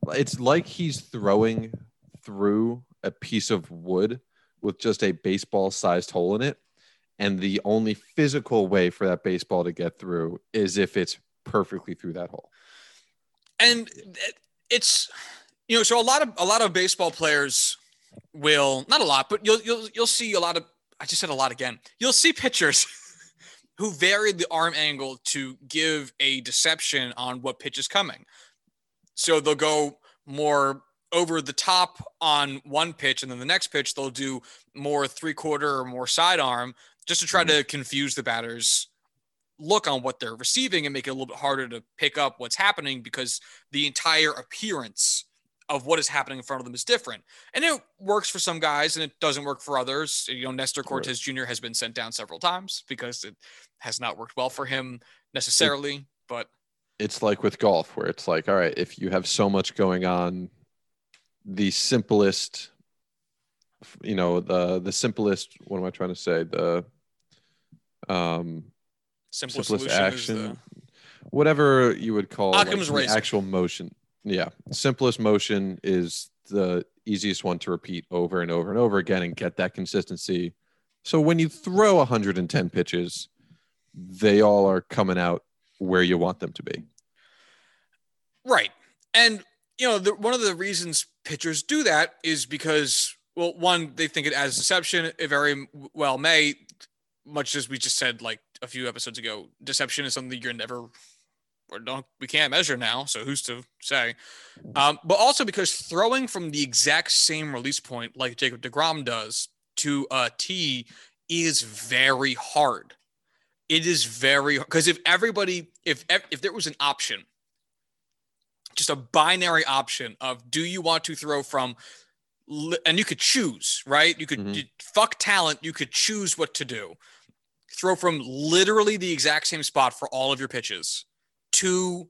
it's like he's throwing through a piece of wood with just a baseball sized hole in it. And the only physical way for that baseball to get through is if it's perfectly through that hole. and it's you know so a lot of a lot of baseball players will not a lot, but you'll you'll you'll see a lot of. I just said a lot again. You'll see pitchers who vary the arm angle to give a deception on what pitch is coming. So they'll go more over the top on one pitch, and then the next pitch they'll do more three quarter or more sidearm just to try mm-hmm. to confuse the batters look on what they're receiving and make it a little bit harder to pick up what's happening because the entire appearance of what is happening in front of them is different. And it works for some guys and it doesn't work for others. You know, Nestor Cortes Jr. has been sent down several times because it has not worked well for him necessarily, it, but it's like with golf where it's like, all right, if you have so much going on, the simplest you know, the the simplest what am I trying to say? The um simplest, simplest action the... whatever you would call like, the actual motion. Yeah. Simplest motion is the easiest one to repeat over and over and over again and get that consistency. So when you throw 110 pitches they all are coming out where you want them to be. Right. And you know the, one of the reasons pitchers do that is because well one they think it as deception. It very well may much as we just said like a few episodes ago deception is something you're never or don't we can't measure now so who's to say? Um, but also because throwing from the exact same release point like jacob deGrom does to a t is very hard. It is very because if everybody if if there was an option just a binary option of do you want to throw from and you could choose right you could mm-hmm. you, fuck talent you could choose what to do throw from literally the exact same spot for all of your pitches to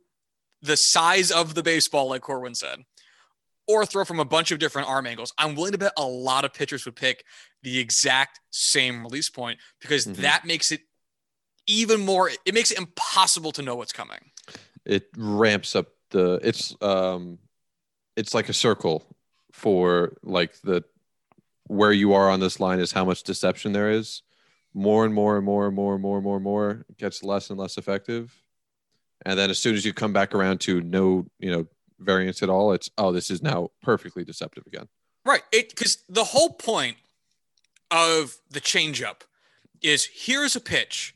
the size of the baseball, like Corwin said, or throw from a bunch of different arm angles. I'm willing to bet a lot of pitchers would pick the exact same release point because mm-hmm. that makes it even more, it makes it impossible to know what's coming. It ramps up the, it's, um, it's like a circle for like the where you are on this line is how much deception there is. More and more and more and more and more and more and more gets less and less effective. And then as soon as you come back around to no you know variance at all it's oh this is now perfectly deceptive again. Right. It because the whole point of the changeup is here's a pitch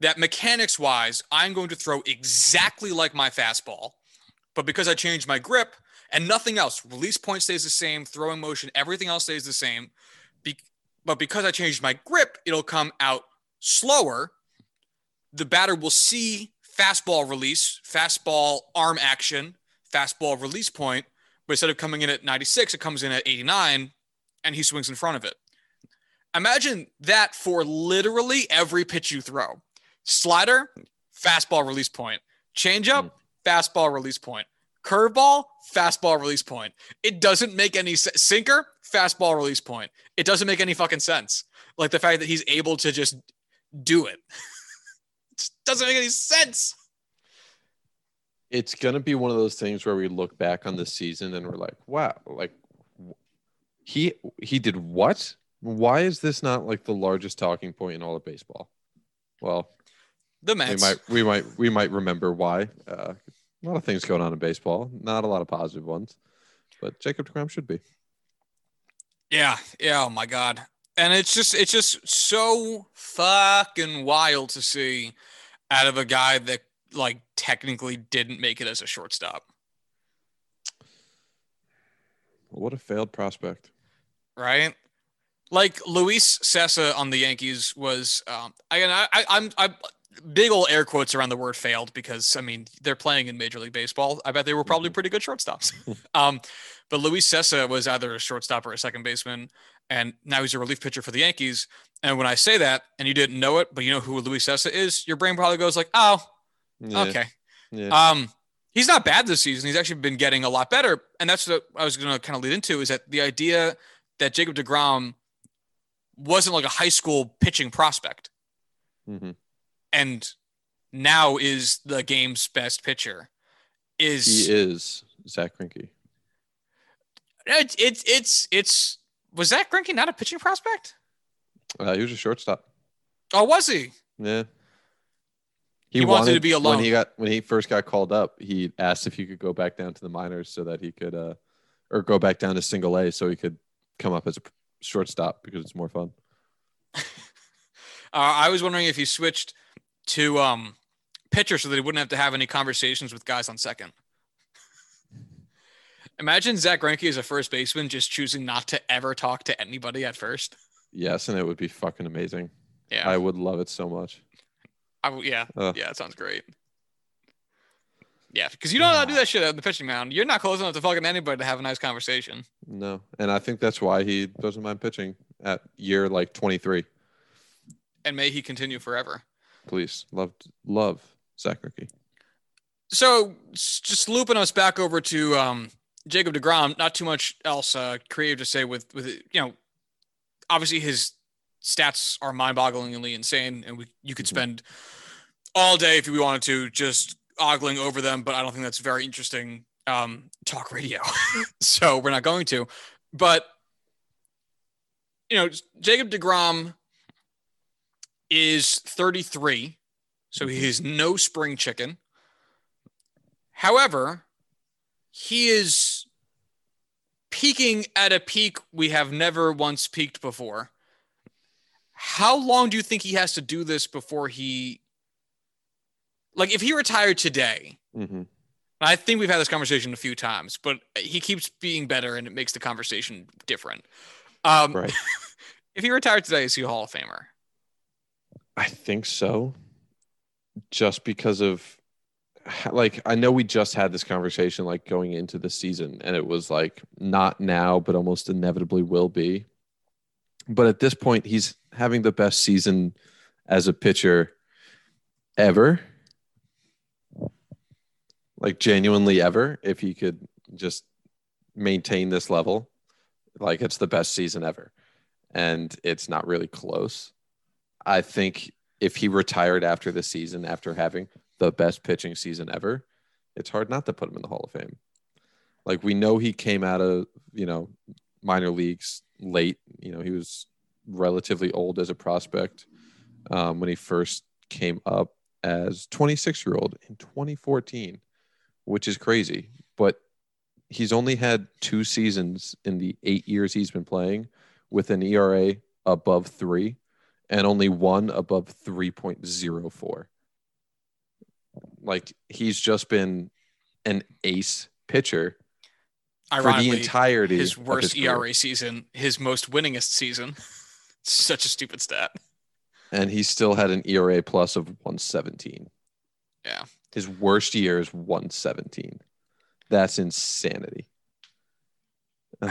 that mechanics wise i'm going to throw exactly like my fastball but because i changed my grip and nothing else release point stays the same throwing motion everything else stays the same but because I changed my grip, it'll come out slower. The batter will see fastball release, fastball arm action, fastball release point. But instead of coming in at 96, it comes in at 89 and he swings in front of it. Imagine that for literally every pitch you throw slider, fastball release point, changeup, mm. Fastball release point, curveball, fastball release point. It doesn't make any sense. Sinker, fastball release point. It doesn't make any fucking sense. Like the fact that he's able to just do it. it just doesn't make any sense. It's gonna be one of those things where we look back on the season and we're like, wow, like he he did what? Why is this not like the largest talking point in all of baseball? Well, the Mets. We might we might we might remember why. Uh, a lot of things going on in baseball, not a lot of positive ones, but Jacob DeGrom should be. Yeah, yeah. Oh my god, and it's just it's just so fucking wild to see out of a guy that like technically didn't make it as a shortstop. What a failed prospect, right? Like Luis Cessa on the Yankees was. Um, again, I, I, I'm I big old air quotes around the word failed because I mean they're playing in Major League Baseball. I bet they were probably mm-hmm. pretty good shortstops. um, but Luis Cessa was either a shortstop or a second baseman, and now he's a relief pitcher for the Yankees. And when I say that, and you didn't know it, but you know who Luis Cessa is, your brain probably goes like, "Oh, yeah. okay." Yeah. Um, he's not bad this season. He's actually been getting a lot better, and that's what I was going to kind of lead into is that the idea that Jacob Degrom wasn't like a high school pitching prospect. Mm-hmm and now is the game's best pitcher. Is he is Zack Greinke? It's it's it's it's was Zack Greinke not a pitching prospect? Uh, he was a shortstop. Oh, was he? Yeah. He, he wanted, wanted, to be alone when he got when he first got called up. He asked if he could go back down to the minors so that he could, uh, or go back down to single A so he could come up as a shortstop because it's more fun. Uh, I was wondering if he switched to um, pitcher so that he wouldn't have to have any conversations with guys on second. Imagine Zack Greinke as a first baseman just choosing not to ever talk to anybody at first. Yes, and it would be fucking amazing. Yeah, I would love it so much. I w- yeah, Ugh. yeah, it sounds great. Yeah, because you don't know how to do that shit on the pitching mound. You're not close enough to fucking anybody to have a nice conversation. No, and I think that's why he doesn't mind pitching at year like 23. And may he continue forever. Please, love, love Zack Greinke. So just looping us back over to um, Jacob Degrom. Not too much else uh, creative to say with with. You know, obviously his stats are mind-bogglingly insane, and we you could Mhm. spend all day if we wanted to just ogling over them. But I don't think that's very interesting um, talk radio. so we're not going to. But you know, Jacob Degrom is 33, so he is no spring chicken. However, he is peaking at a peak we have never once peaked before. How long do you think he has to do this before he like if he retired today? hmm I think we've had this conversation a few times, but he keeps being better and it makes the conversation different. Um, Right. if he retired today, is he a Hall of Famer? I think so. Just because of like I know we just had this conversation like going into the season and it was like not now but almost inevitably will be. But at this point he's having the best season as a pitcher ever. Like genuinely ever if he could just maintain this level. Like it's the best season ever. And it's not really close. I think if he retired after the season, after having the best pitching season ever, it's hard not to put him in the Hall of Fame. Like we know he came out of, you know, minor leagues late. You know, he was relatively old as a prospect um, when he first came up as 26 year old in 2014, which is crazy. But he's only had two seasons in the eight years he's been playing with an ERA above three and only one above 3.04. Like he's just been an ace pitcher for the Ironically, entirety his worst career. ERA season, his most winningest season. Such a stupid stat. and he still had an ERA plus of 117. Yeah. His worst year is 117. That's insanity.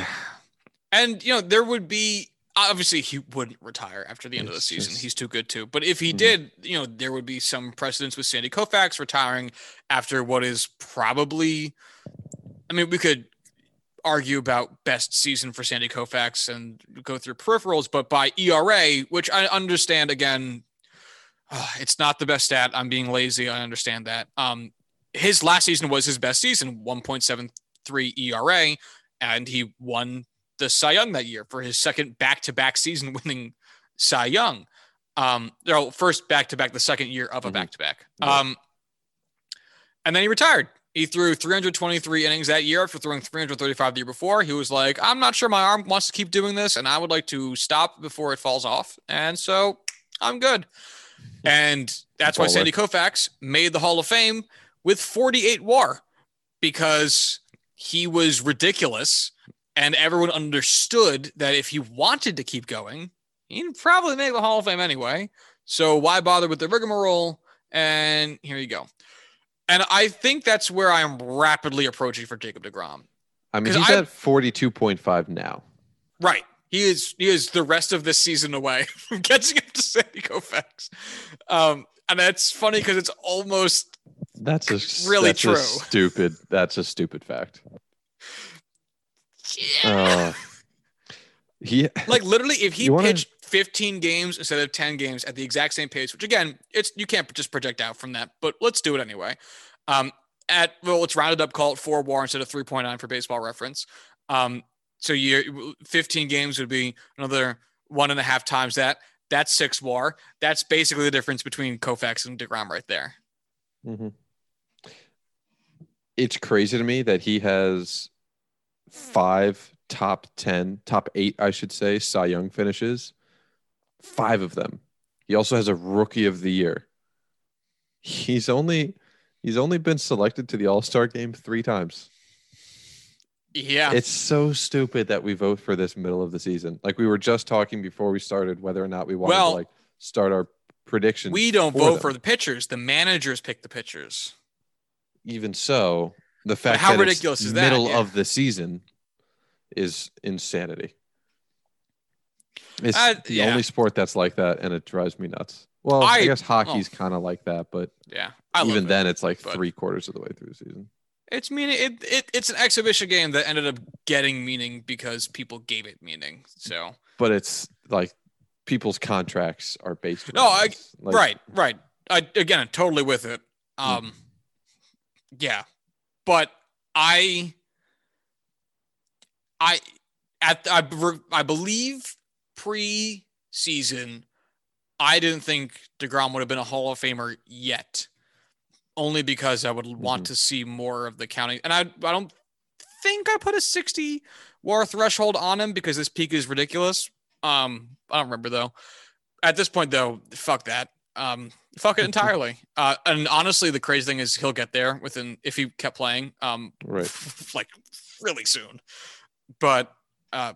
And you know, there would be obviously he wouldn't retire after the end of the season. just- He's too good to. But if he Mhm. did, you know, there would be some precedence with Sandy Koufax retiring after what is probably I mean, we could argue about best season for Sandy Koufax and go through peripherals, but by ERA, which I understand again, uh, it's not the best stat. I'm being lazy. I understand that. Um, his last season was his best season, 1.73 ERA, and he won the Cy Young that year for his second back-to-back season winning Cy Young. Um, no, first back-to-back, the second year of a Mhm. back-to-back. Yeah. Um, and then he retired. He threw 323 innings that year after throwing 335 the year before. He was like, I'm not sure my arm wants to keep doing this, and I would like to stop before it falls off. And so I'm good. And that's why Sandy Koufax made the Hall of Fame with 48 WAR because he was ridiculous, and everyone understood that if he wanted to keep going, he'd probably make the Hall of Fame anyway. So why bother with the rigmarole? And here you go. And I think that's where I'm rapidly approaching for Jacob DeGrom. I mean, he's I- at 42.5 now. Right. He is he is the rest of this season away from catching up to Sandy Koufax. Um, and that's funny because it's almost That's a Really that's a true. stupid. That's a stupid fact. Yeah. Uh, he like literally if he wanna- pitched 15 games instead of 10 games at the exact same pace, which again, it's you can't just project out from that, but let's do it anyway. Um, at well, it's rounded up, call it four WAR instead of 3.9 for baseball reference. Um, so you 15 games would be another one and a half times that. That's six WAR. That's basically the difference between Koufax and Degrom right there. Mhm. It's crazy to me that he has five top 10, top eight, I should say, Cy Young finishes. Five of them. He also has a rookie of the year. He's only he's only been selected to the All-Star game three times. Yeah. It's so stupid that we vote for this middle of the season. Like we were just talking before we started whether or not we wanted Well, to like start our predictions. we don't for vote them. for the pitchers. The managers pick the pitchers. even so, the fact how that it's ridiculous is that? middle Yeah. of the season is insanity. It's Uh, the yeah. only sport that's like that, and it drives me nuts. Well, I, I- guess hockey's kind of like that, but Yeah. I even it. then, it's like but- three quarters of the way through the season. It's meaning it, it it's an exhibition game that ended up getting meaning because people gave it meaning. So But it's like people's contracts are based. No, I- Like, right, right. I again I'm totally with it. Um yeah. But I I at I, I believe pre-season I didn't think DeGrom would have been a Hall of Famer yet. Only because I would want Mhm. to see more of the counting. And I I don't think I put a 60 WAR threshold on him because this peak is ridiculous. Um I don't remember though. At this point though, fuck that. Um fuck it entirely. Uh and honestly the crazy thing is he'll get there within if he kept playing um Right. like really soon. But uh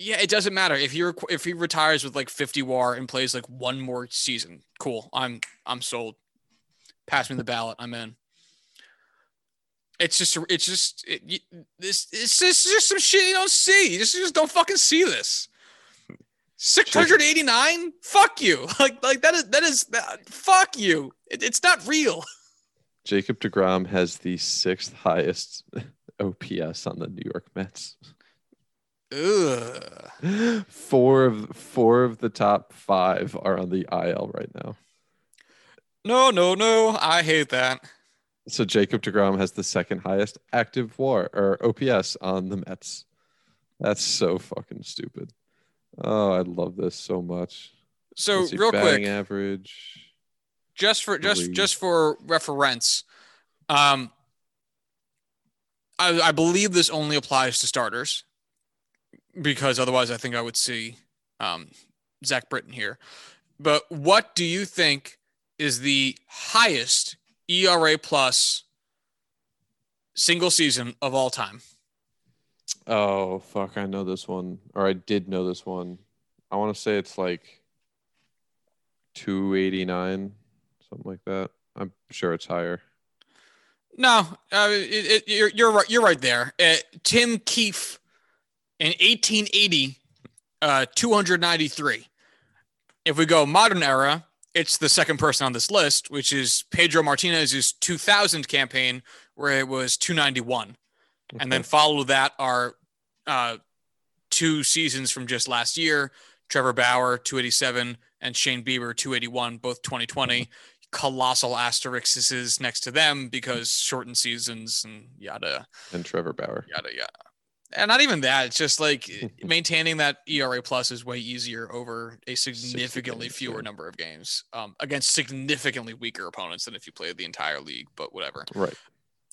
yeah, it doesn't matter if he rec- if he retires with like 50 WAR and plays like one more season. Cool. I'm I'm sold. Pass me the ballot. I'm in. It's just it's just it, you- this it's just, just some shit you don't see. You just, you just don't fucking see this. 689? Fuck you. Like like that is that is that, fuck you. It, it's not real. Jacob Degrom has the sixth highest OPS on the New York Mets. Ugh. four of four of the top five are on the IL right now. No, no, no. I hate that. So Jacob Degrom has the second highest active WAR or OPS on the Mets. That's so fucking stupid. Oh, I love this so much. So see, real quick, average. just for just Three. just for reference, um, I, I believe this only applies to starters because otherwise, I think I would see um, Zach Britton here. But what do you think is the highest ERA plus single season of all time? Oh fuck, I know this one, or I did know this one. I want to say it's like two eighty nine, something like that. I'm sure it's higher. No, uh, it, it, you're you're right. You're right there. Uh, Tim Keefe in 1880, uh, 293. If we go modern era, it's the second person on this list, which is Pedro Martinez's 2000 campaign, where it was 291, and then follow that are uh, two seasons from just last year: Trevor Bauer 287 and Shane Bieber 281, both 2020 colossal asterisks next to them because shortened seasons and yada and Trevor Bauer. yada yada. And not even that. It's just like maintaining that ERA plus is way easier over a significantly fewer number of games um, against significantly weaker opponents than if you played the entire league. But whatever. Right.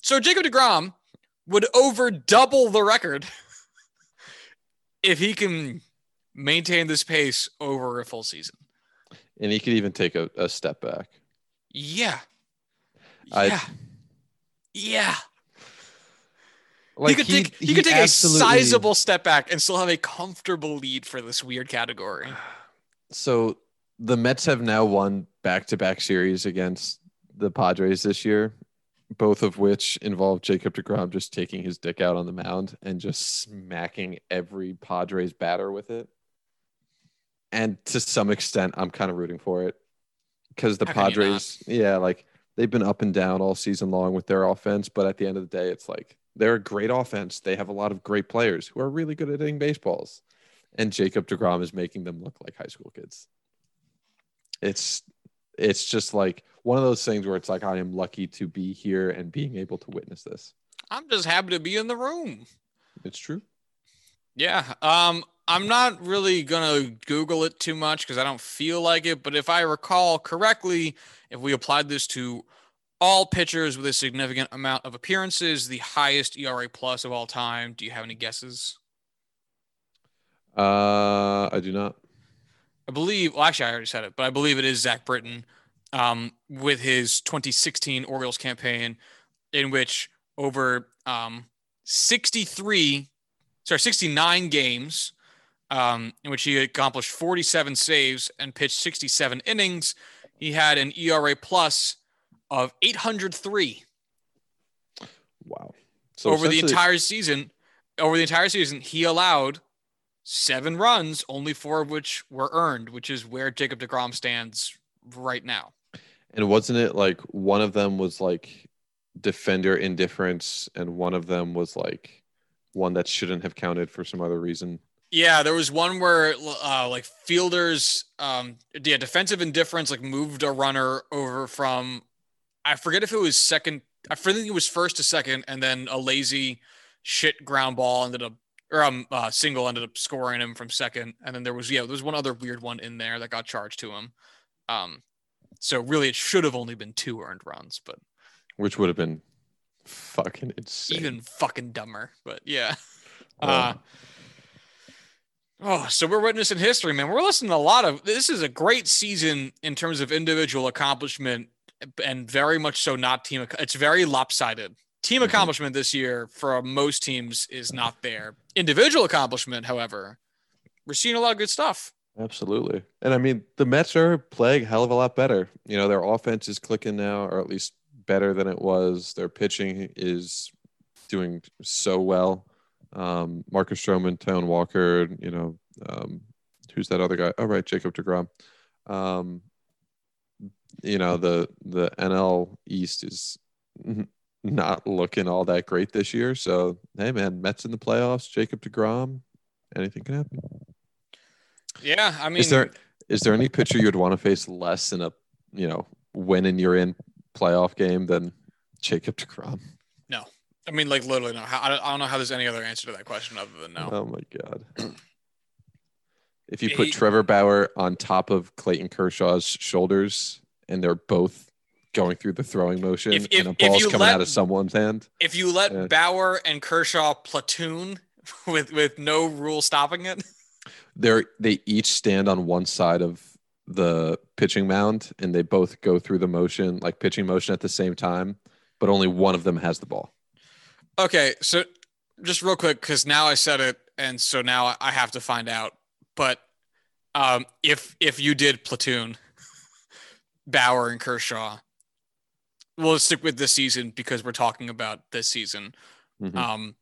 So Jacob Degrom would over double the record if he can maintain this pace over a full season. And he could even take a, a step back. Yeah. I- Yeah. yeah. Like he could take he, could take a sizable step back and still have a comfortable lead for this weird category. So the Mets have now won back-to-back series against the Padres this year, both of which involve Jacob Degrom just taking his dick out on the mound and just smacking every Padres batter with it. And to some extent, I'm kind of rooting for it because the How can you not? Padres, yeah, like they've been up and down all season long with their offense, but at the end of the day, it's like they're a great offense. They have a lot of great players who are really good at hitting baseballs and Jacob Degrom is making them look like high school kids. It's it's just like one of those things where it's like I am lucky to be here and being able to witness this. I'm just happy to be in the room. It's true. Yeah. Um, I'm not really gonna Google it too much because I don't feel like it. But if I recall correctly, if we applied this to all pitchers with a significant amount of appearances, the highest ERA plus of all time. Do you have any guesses? Uh, I do not. I believe, well, actually, I already said it, but I believe it is Zach Britton um, with his 2016 Orioles campaign, in which over um, 63, sorry, 69 games, um, in which he accomplished 47 saves and pitched 67 innings, he had an ERA plus of 803. Wow. So over the entire season, over the entire season, he allowed seven runs, only four of which were earned, which is where Jacob DeGrom stands right now. And wasn't it like one of them was like defender indifference and one of them was like one that shouldn't have counted for some other reason? Yeah, there was one where uh, like fielders, um, yeah, defensive indifference like moved a runner over from, I forget if it was second, I think it was first to second, and then a lazy shit ground ball ended up or um uh, single ended up scoring him from second, and then there was yeah there was one other weird one in there that got charged to him. Um, so really it should have only been two earned runs, but which would have been fucking insane, even fucking dumber. But yeah, uh, oh, so we're witnessing history, man. We're listening to a lot of this is a great season in terms of individual accomplishment, and very much so not team. It's very lopsided Team mm-hmm. accomplishment this year for most teams is not there. Individual accomplishment, however, we're seeing a lot of good stuff. Absolutely. And I mean, the Mets are playing hell of a lot better. You know, their offense is clicking now, or at least better than it was. Their pitching is doing so well. Um, Marcus Stroman, Taijuan Walker, you know, um, who's that other guy? Oh, right, Jacob DeGrom. Um, you know, the the NL East is not looking all that great this year. So, hey, man, Mets in the playoffs, Jacob DeGrom, anything can happen. Yeah, I mean, is there is there any pitcher you'd want to face less in a you know win and you're in playoff game than Jacob DeGrom? No, I mean, like literally no. I don't know how there's any other answer to that question other than no. Oh my god. if you put Trevor Bauer on top of Clayton Kershaw's shoulders and they're both going through the throwing motion if, if, and a ball's coming let, out of someone's hand. If you let yeah. Bauer and Kershaw platoon with with no rule stopping it, they're they each stand on one side of the pitching mound and they both go through the motion like pitching motion at the same time, but only one of them has the ball. Okay, so just real quick because now I said it, and so now I have to find out. But um, if if you did platoon Bauer and Kershaw, we'll stick with this season because we're talking about this season. Mm-hmm. Um,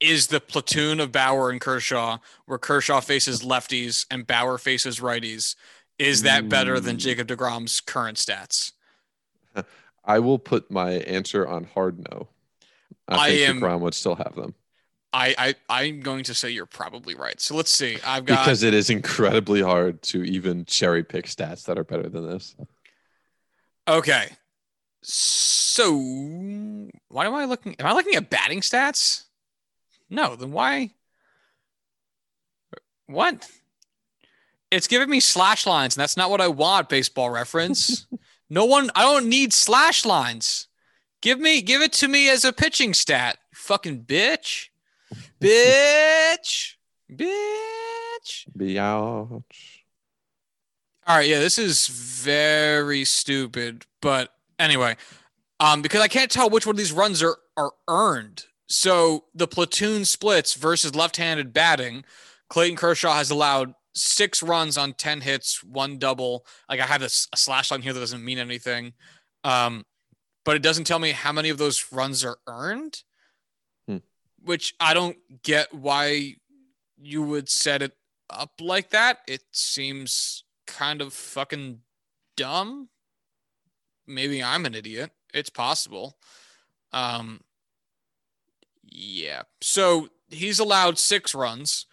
is the platoon of Bauer and Kershaw, where Kershaw faces lefties and Bauer faces righties, is that better than mm. Jacob DeGrom's current stats? I will put my answer on hard no. I, I think am, DeGrom would still have them. I, I I'm going to say you're probably right. So let's see. I've got because it is incredibly hard to even cherry pick stats that are better than this. Okay, so why am I looking? Am I looking at batting stats? No, then why? What? It's giving me slash lines, and that's not what I want. Baseball reference. no one. I don't need slash lines. Give me, give it to me as a pitching stat. Fucking bitch, bitch, bitch, biatch. All right, yeah, this is very stupid, but anyway, um, because I can't tell which one of these runs are are earned. So the platoon splits versus left-handed batting. Clayton Kershaw has allowed six runs on 10 hits, one double. Like I have this a slash line here that doesn't mean anything. Um, but it doesn't tell me how many of those runs are earned, hmm. which I don't get why you would set it up like that. It seems kind of fucking dumb maybe I'm an idiot. It's possible. Um, yeah. So he's allowed six runs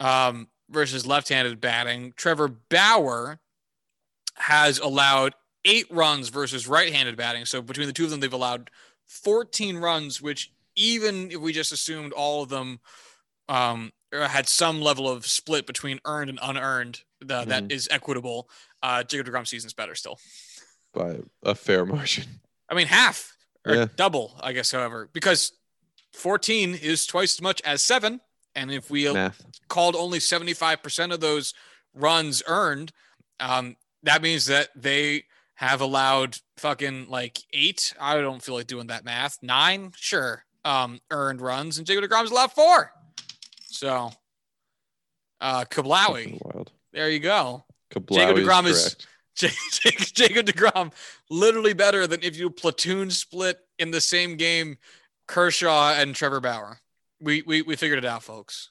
um, versus left-handed batting. Trevor Bauer has allowed eight runs versus right-handed batting. So between the two of them, they've allowed 14 runs, which even if we just assumed all of them um, had some level of split between earned and unearned the, mm-hmm. that is equitable, uh, Jacob DeGrom season's better still by a fair margin. I mean, half or Yeah. double, I guess, however, because 14 is twice as much as seven. And if we Math. called only 75% of those runs earned, um, that means that they have allowed fucking like eight. I don't feel like doing that math. Nine, sure. Um, earned runs, and Jacob DeGrom's allowed four. So, uh, Kablawi, Wild. there you go. Kablawi DeGrom is is- Jacob DeGrom, literally better than if you platoon split in the same game Kershaw and Trevor Bauer. We, we, we figured it out, folks.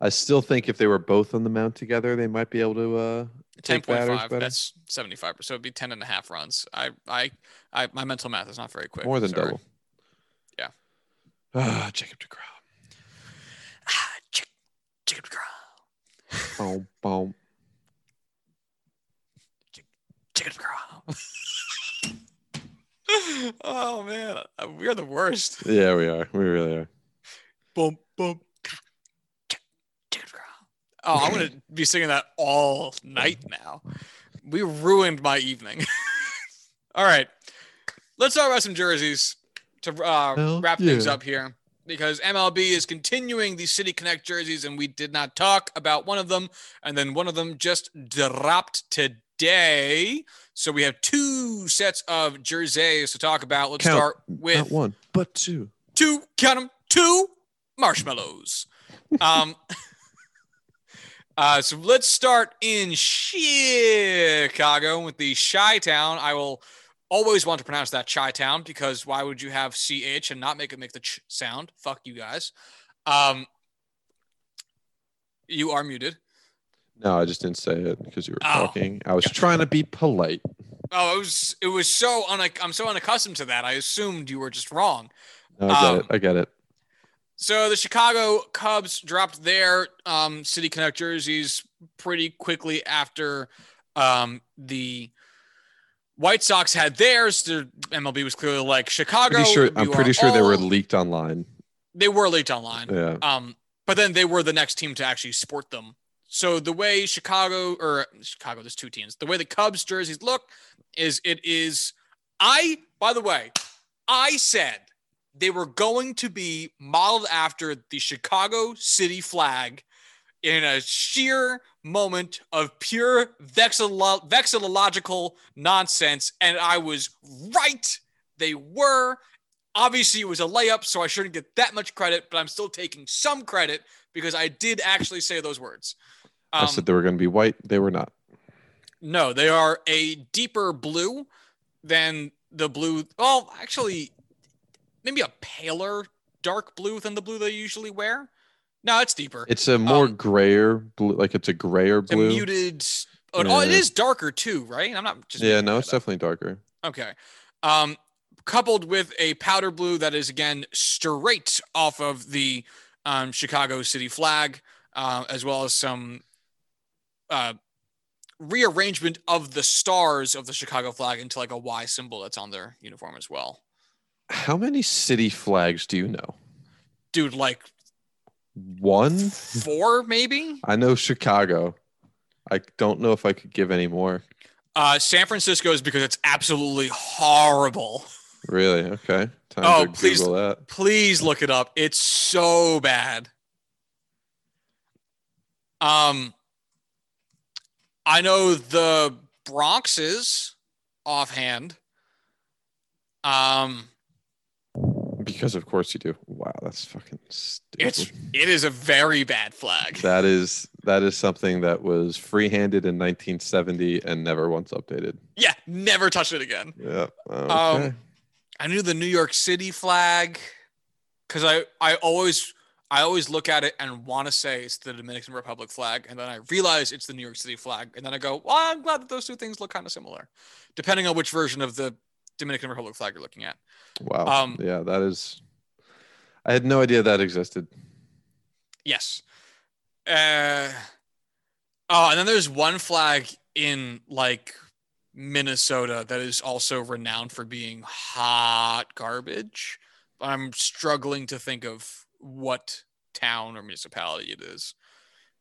I still think if they were both on the mound together, they might be able to uh, take batters 10.5 better. that's 75 so it'd be 10 and a half runs i i i my mental math is not very quick more than Sorry. double. Yeah. Ah, Jacob Degrom. ah, Jacob DeGrom. Boom, boom. Jacob DeGrom. oh man uh, we're the worst Yeah, we are. We really are. boom boom Jacob DeGrom. oh i'm gonna be singing that all night now we ruined my evening all right let's talk about some jerseys to uh, Hell wrap things up here because MLB is continuing the City Connect jerseys, and we did not talk about one of them, and then one of them just dropped today. So we have two sets of jerseys to talk about. Let's Count. start with Not one, but two. two, count them, two marshmallows. Um, uh, so let's start in Chicago with the Chi Town. I will always want to pronounce that Chi Town because why would you have CH and not make it make the ch sound? Fuck you guys. Um, you are muted. No, I just didn't say it because you were Oh, talking. I was gotcha. trying to be polite. Oh, it was it was so un- I'm so unaccustomed to that. I assumed you were just wrong. No, I get Um, it. I get it. So the Chicago Cubs dropped their um, City Connect jerseys pretty quickly after um, the White Sox had theirs. The MLB was clearly like Chicago. Pretty sure. I'm pretty sure they were leaked online. they were leaked online. Yeah. Um, but then they were the next team to actually sport them. So the way Chicago or Chicago, there's two teams. The way the Cubs jerseys look is it is. I by the way, I said they were going to be modeled after the Chicago City flag in a sheer moment of pure vexillo- vexillological nonsense, and I was right. They were. Obviously, it was a layup, so I shouldn't get that much credit, but I'm still taking some credit because I did actually say those words. I Um, said they were going to be white. They were not. no, they are a deeper blue than the blue. Well, actually, maybe a paler dark blue than the blue they usually wear. No, it's deeper. It's a more Um, grayer blue. Like it's a grayer It's a blue. muted. Oh, oh, it Yeah. is darker too, right? I'm not just. yeah. No, it's up. definitely darker. Okay. Um, coupled with a powder blue that is again straight off of the um, Chicago City flag, uh, as well as some uh, rearrangement of the stars of the Chicago flag into like a Y symbol that's on their uniform as well. How many city flags do you know? Dude, like One. four maybe? I know Chicago. I don't know if I could give any more. Uh, San Francisco is because it's absolutely horrible. Really? Okay. Time Oh, to please. Google that. Please look it up. It's so bad. Um, I know the Bronx is offhand. Um, Because of course you do. Wow, that's fucking stupid. it's it is a very bad flag. that is that is something that was free-handed in 1970 and never once updated. Yeah, never touch it again. Yeah. Okay. Um, I knew the New York City flag because I I always I always look at it and want to say it's the Dominican Republic flag, and then I realize it's the New York City flag, and then I go, well, I'm glad that those two things look kind of similar, depending on which version of the Dominican Republic flag you're looking at. wow. um, yeah, that is. I had no idea that existed. Yes. Uh, oh, and then there's one flag in like Minnesota that is also renowned for being hot garbage. I'm struggling to think of what town or municipality it is.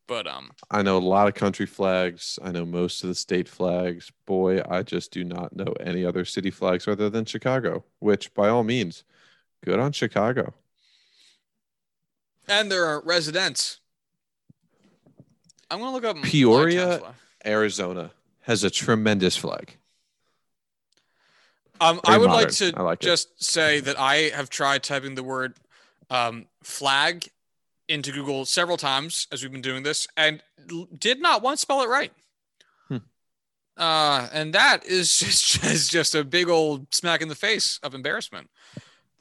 But um, I know a lot of country flags. I know most of the state flags. Boy, I just do not know any other city flags other than Chicago, which by all means, good on Chicago. and there are residents. I'm gonna look up Peoria? Arizona has a tremendous flag. Um, I would like to like it. just say that I have tried typing the word um, flag into Google several times as we've been doing this, and l- did not once spell it right. Hmm. Uh, and that is just, is just a big old smack in the face of embarrassment.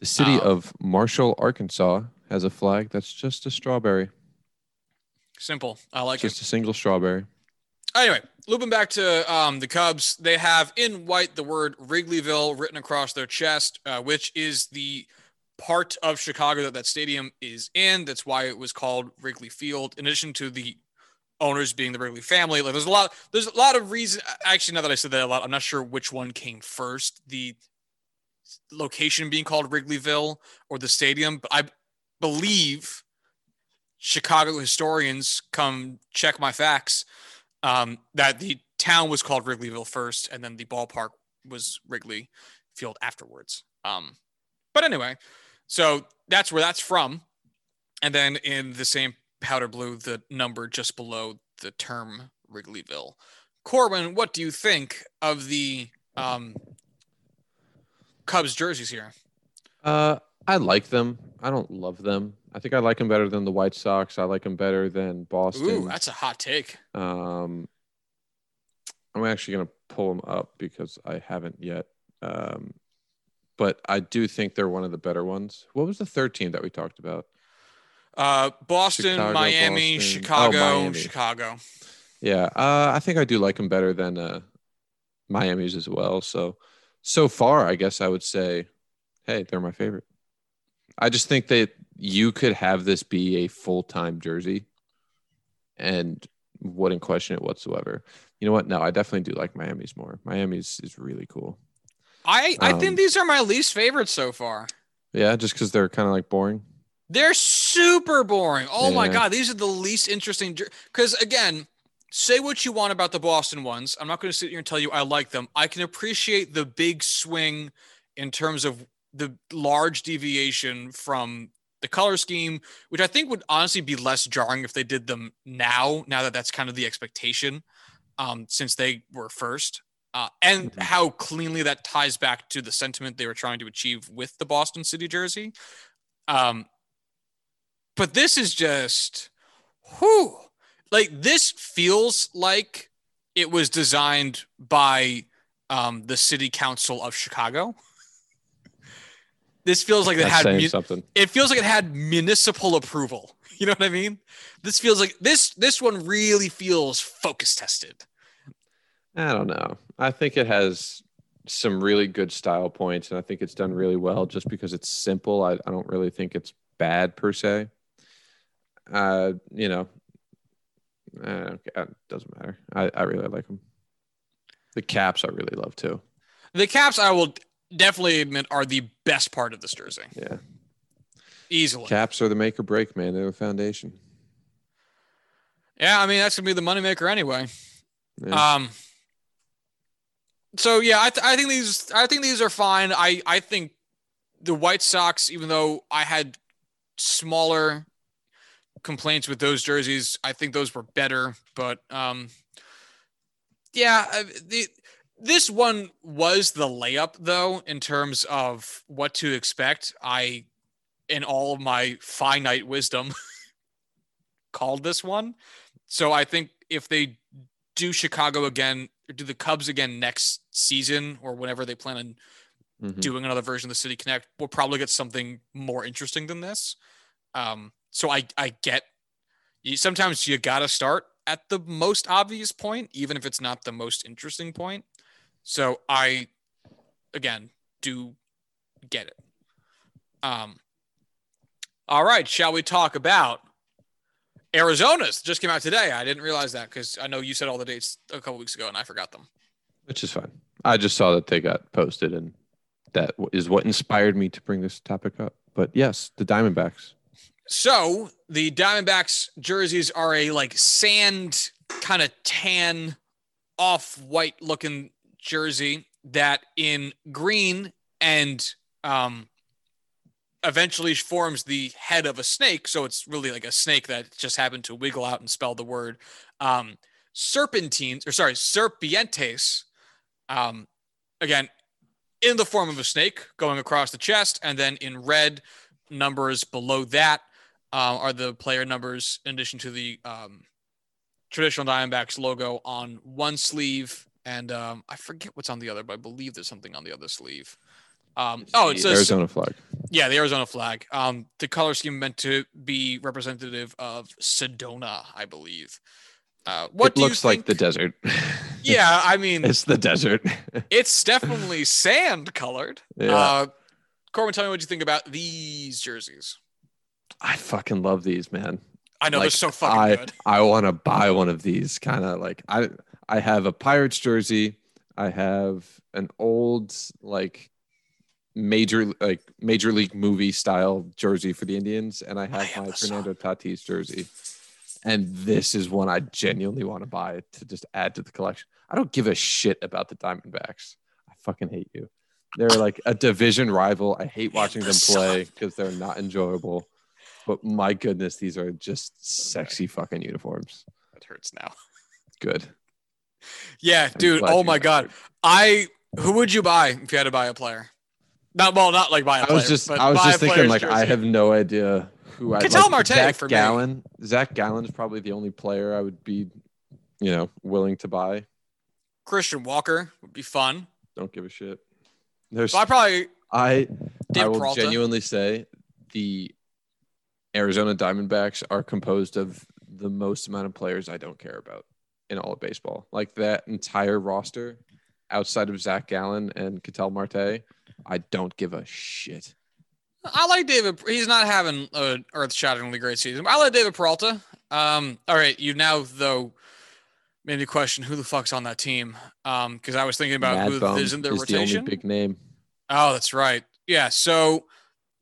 The city Um, of Marshall, Arkansas has a flag that's just a strawberry, Simple. I like it. just a single strawberry. Anyway, looping back to um, the Cubs, they have in white the word Wrigleyville written across their chest, uh, which is the part of Chicago that that stadium is in. That's why it was called Wrigley Field. In addition to the owners being the Wrigley family, like there's a lot, there's a lot of reason. Actually, now that I said that a lot, I'm not sure which one came first: the location being called Wrigleyville or the stadium. But I believe Chicago historians come check my facts um, that the town was called Wrigleyville first, and then the ballpark was Wrigley Field afterwards. Um, but anyway, so that's where that's from. And then in the same powder blue, the number just below the term Wrigleyville. Corbin, what do you think of the um, Cubs jerseys here? Uh, I like them. I don't love them. I think I like them better than the White Sox. I like them better than Boston. Ooh, that's a hot take. Um, I'm actually gonna pull them up because I haven't yet. Um, but I do think they're one of the better ones. What was the third team that we talked about? Uh, Boston, Chicago, Miami, Boston. Oh, Chicago, Miami. Chicago. Yeah, uh, I think I do like them better than uh, Miami's as well. So, so far, I guess I would say, hey, they're my favorite. I just think that you could have this be a full time jersey, and wouldn't question it whatsoever. You know what? No, I definitely do like Miami's more. Miami's is really cool. I, I Um, think these are my least favorites so far. Yeah, just because they're kind of like boring. They're super boring. Oh my god, these are the least interesting. Because again, say what you want about the Boston ones. I'm not going to sit here and tell you I like them. I can appreciate the big swing in terms of the large deviation from the color scheme, which I think would honestly be less jarring if they did them now. Now that that's kind of the expectation, um, since they were first. Uh, and Mhm. how cleanly that ties back to the sentiment they were trying to achieve with the Boston City jersey. Um, but this is just whew. Like this feels like it was designed by um, the city council of Chicago. This feels like it That's had mu- something. it feels like it had municipal approval. You know what I mean? This feels like this this one really feels focus tested. I don't know. I think it has some really good style points, and I think it's done really well just because it's simple. I, I don't really think it's bad per se. Uh, you know, uh, it doesn't matter. I, I really like them. The caps I really love too. The caps, I will definitely admit, are the best part of this jersey. Yeah, Easily. caps are the make or break, man. They're the foundation. Yeah, I mean that's gonna be the moneymaker anyway. Yeah. Um. So yeah, I, th- I think these I think these are fine. I I think the White Sox, even though I had smaller complaints with those jerseys, I think those were better. But um, yeah, the this one was the layup though in terms of what to expect. I, in all of my finite wisdom, called this one. So I think if they do Chicago again, or do the Cubs again next season, or whenever they plan on Mhm. doing another version of the City Connect, we'll probably get something more interesting than this. Um, so I I get you. Sometimes you gotta start at the most obvious point, even if it's not the most interesting point. So I, again, do get it. Um. All right, shall we talk about Arizona's? Just came out today. I didn't realize that because I know you said all the dates a couple weeks ago and I forgot them. Which is fine. I just saw that they got posted, and that is what inspired me to bring this topic up. But yes, the Diamondbacks. so the Diamondbacks jerseys are a like sand kind of tan, off white looking jersey that in green and um, eventually forms the head of a snake. So it's really like a snake that just happened to wiggle out and spell the word um, serpentines, or sorry, serpientes. Um, again, in the form of a snake going across the chest, and then in red numbers below that uh, are the player numbers in addition to the um, traditional Diamondbacks logo on one sleeve, and um, I forget what's on the other, but I believe there's something on the other sleeve. Um, oh, it's the a Arizona flag. Yeah, the Arizona flag. Um, the color scheme meant to be representative of Sedona, I believe. Uh, what it looks like the desert. yeah, I mean, it's the desert. it's definitely sand colored. Yeah. Uh, Corbin, tell me what you think about these jerseys. I fucking love these, man. I know Like, they're so fucking I good. I want to buy one of these. Kind of like I I have a Pirates jersey. I have an old like major like major league movie style jersey for the Indians, and I have have my song. Fernando Tatis jersey. And this is one I genuinely want to buy to just add to the collection. I don't give a shit about the Diamondbacks. I fucking hate you. They're like a division rival. I hate watching them play because they're not enjoyable. But my goodness, these are just sexy fucking uniforms. That hurts now. Good. Yeah, I'm dude. Oh my god. remembered. I who would you buy if you had to buy a player? Not well, not like buy a I player. was just I was just thinking like I have no idea who I Ketel like. Marte Zac for me. Gallen. Zac Gallen is probably the only player I would be, you know, willing to buy. Christian Walker would be fun. Don't give a shit. There's So I probably I I will Peralta. genuinely say the Arizona Diamondbacks are composed of the most amount of players I don't care about in all of baseball. Like that entire roster, outside of Zac Gallen and Ketel Marte, I don't give a shit. I like David. He's not having an earth-shatteringly great season. I like David Peralta. Um, all right, you now though made me question who the fuck's on that team. Um, because I was thinking about Mad who is in their is the rotation. only big name. Oh, that's right. Yeah. So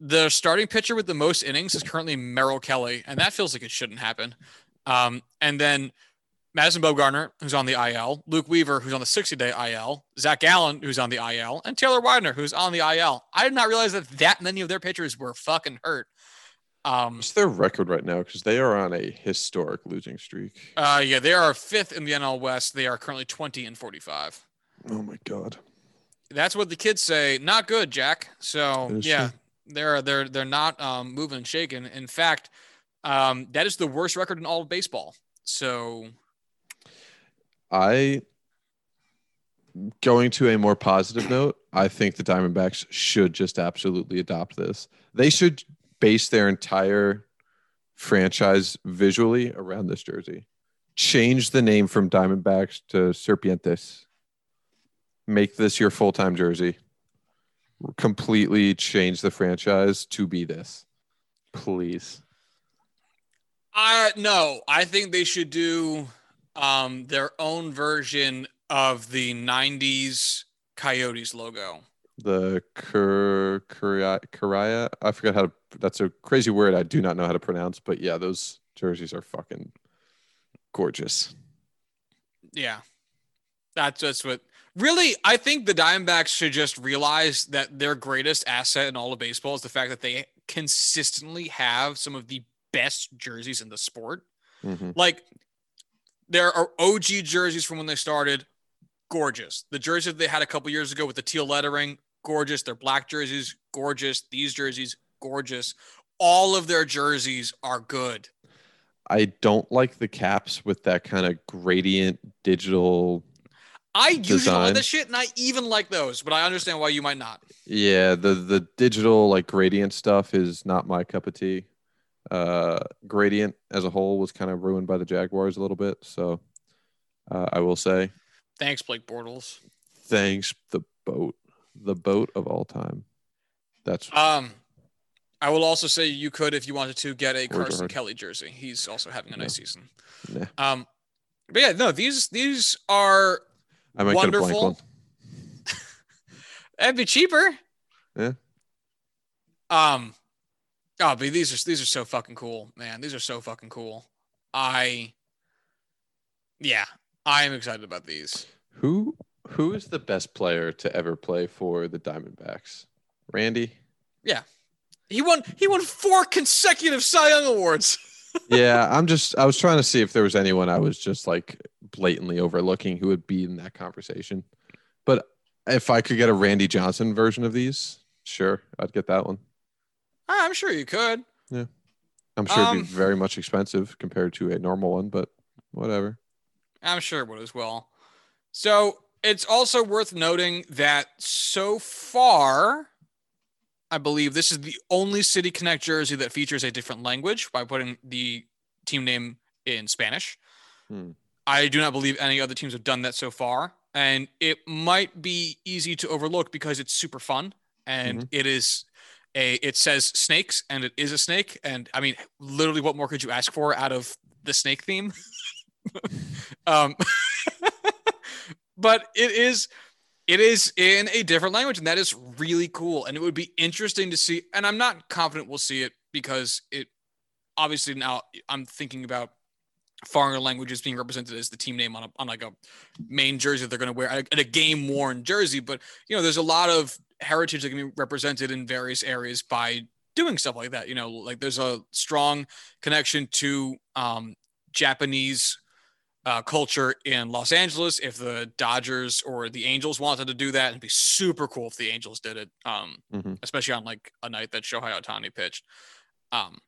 the starting pitcher with the most innings is currently Merrill Kelly, and that feels like it shouldn't happen. Um, and then Madison Bumgarner, who's on the IL, Luke Weaver, who's on the 60 day IL, Zac Gallen, who's on the IL, and Taylor Widener, who's on the IL. I did not realize that that many of their pitchers were fucking hurt. Um, What's their record right now? Because they are on a historic losing streak. uh, yeah, they are fifth in the NL West. They are currently 20 and 45. Oh my god. That's what the kids say. Not good, Jack. So yeah, true. they're they're they're not um, moving and shaking. In fact, um, that is the worst record in all of baseball. So I going to a more positive note, I think the Diamondbacks should just absolutely adopt this. They should base their entire franchise visually around this jersey. Change the name from Diamondbacks to Serpientes. Make this your full-time jersey. Completely change the franchise to be this. Please. I no, I think they should do um, their own version of the '90s Coyotes logo. the Kur Kuria Kuria. I forgot how to. That's a crazy word. I do not know how to pronounce. But yeah, those jerseys are fucking gorgeous. Yeah, that's that's what. Really, I think the Diamondbacks should just realize that their greatest asset in all of baseball is the fact that they consistently have some of the best jerseys in the sport. Mhm. Like there are OG jerseys from when they started, gorgeous. The jerseys they had a couple years ago with the teal lettering, gorgeous. Their black jerseys, gorgeous. These jerseys, gorgeous. All of their jerseys are good. I don't like the caps with that kind of gradient digital. I usually Design. like this shit, and I even like those, but I understand why you might not. Yeah, the the digital like gradient stuff is not my cup of tea. Uh, gradient as a whole was kind of ruined by the Jaguars a little bit. So uh, I will say Thanks, Blake Bortles. thanks the boat, the boat of all time. That's Um, I will also say you could, if you wanted to, get a Carson. Kelly jersey. He's also having a nice season. Nah. Um, but yeah, no, these these are I might get a blank wonderful. one. That'd be cheaper. Yeah. Um, Oh, but these are these are so fucking cool, man. These are so fucking cool. I, yeah, I am excited about these. Who who is the best player to ever play for the Diamondbacks? Randy. Yeah. He won. He won four consecutive Cy Young awards. yeah, I'm just I was trying to see if there was anyone I was just like blatantly overlooking who would be in that conversation. But if I could get a Randy Johnson version of these, sure, I'd get that one. I'm sure you could. Yeah. I'm sure it'd Um, be very much expensive compared to a normal one, but whatever. I'm sure it would as well. So it's also worth noting that so far, I believe this is the only City Connect jersey that features a different language by putting the team name in Spanish. Hmm. I do not believe any other teams have done that so far. And it might be easy to overlook because it's super fun and it is a it says snakes and it is a snake. And I mean, literally what more could you ask for out of the snake theme? um but it is it is in a different language and that is really cool and it would be interesting to see and i'm not confident we'll see it because it obviously now i'm thinking about foreign languages being represented as the team name on, a, on like a main jersey that they're going to wear at a game worn jersey but you know there's a lot of heritage that can be represented in various areas by doing stuff like that you know like there's a strong connection to um, japanese uh, culture in Los Angeles. If the Dodgers or the Angels wanted to do that, it'd be super cool if the Angels did it. Um, Mhm. especially on like a night that Shohei Ohtani pitched. Um,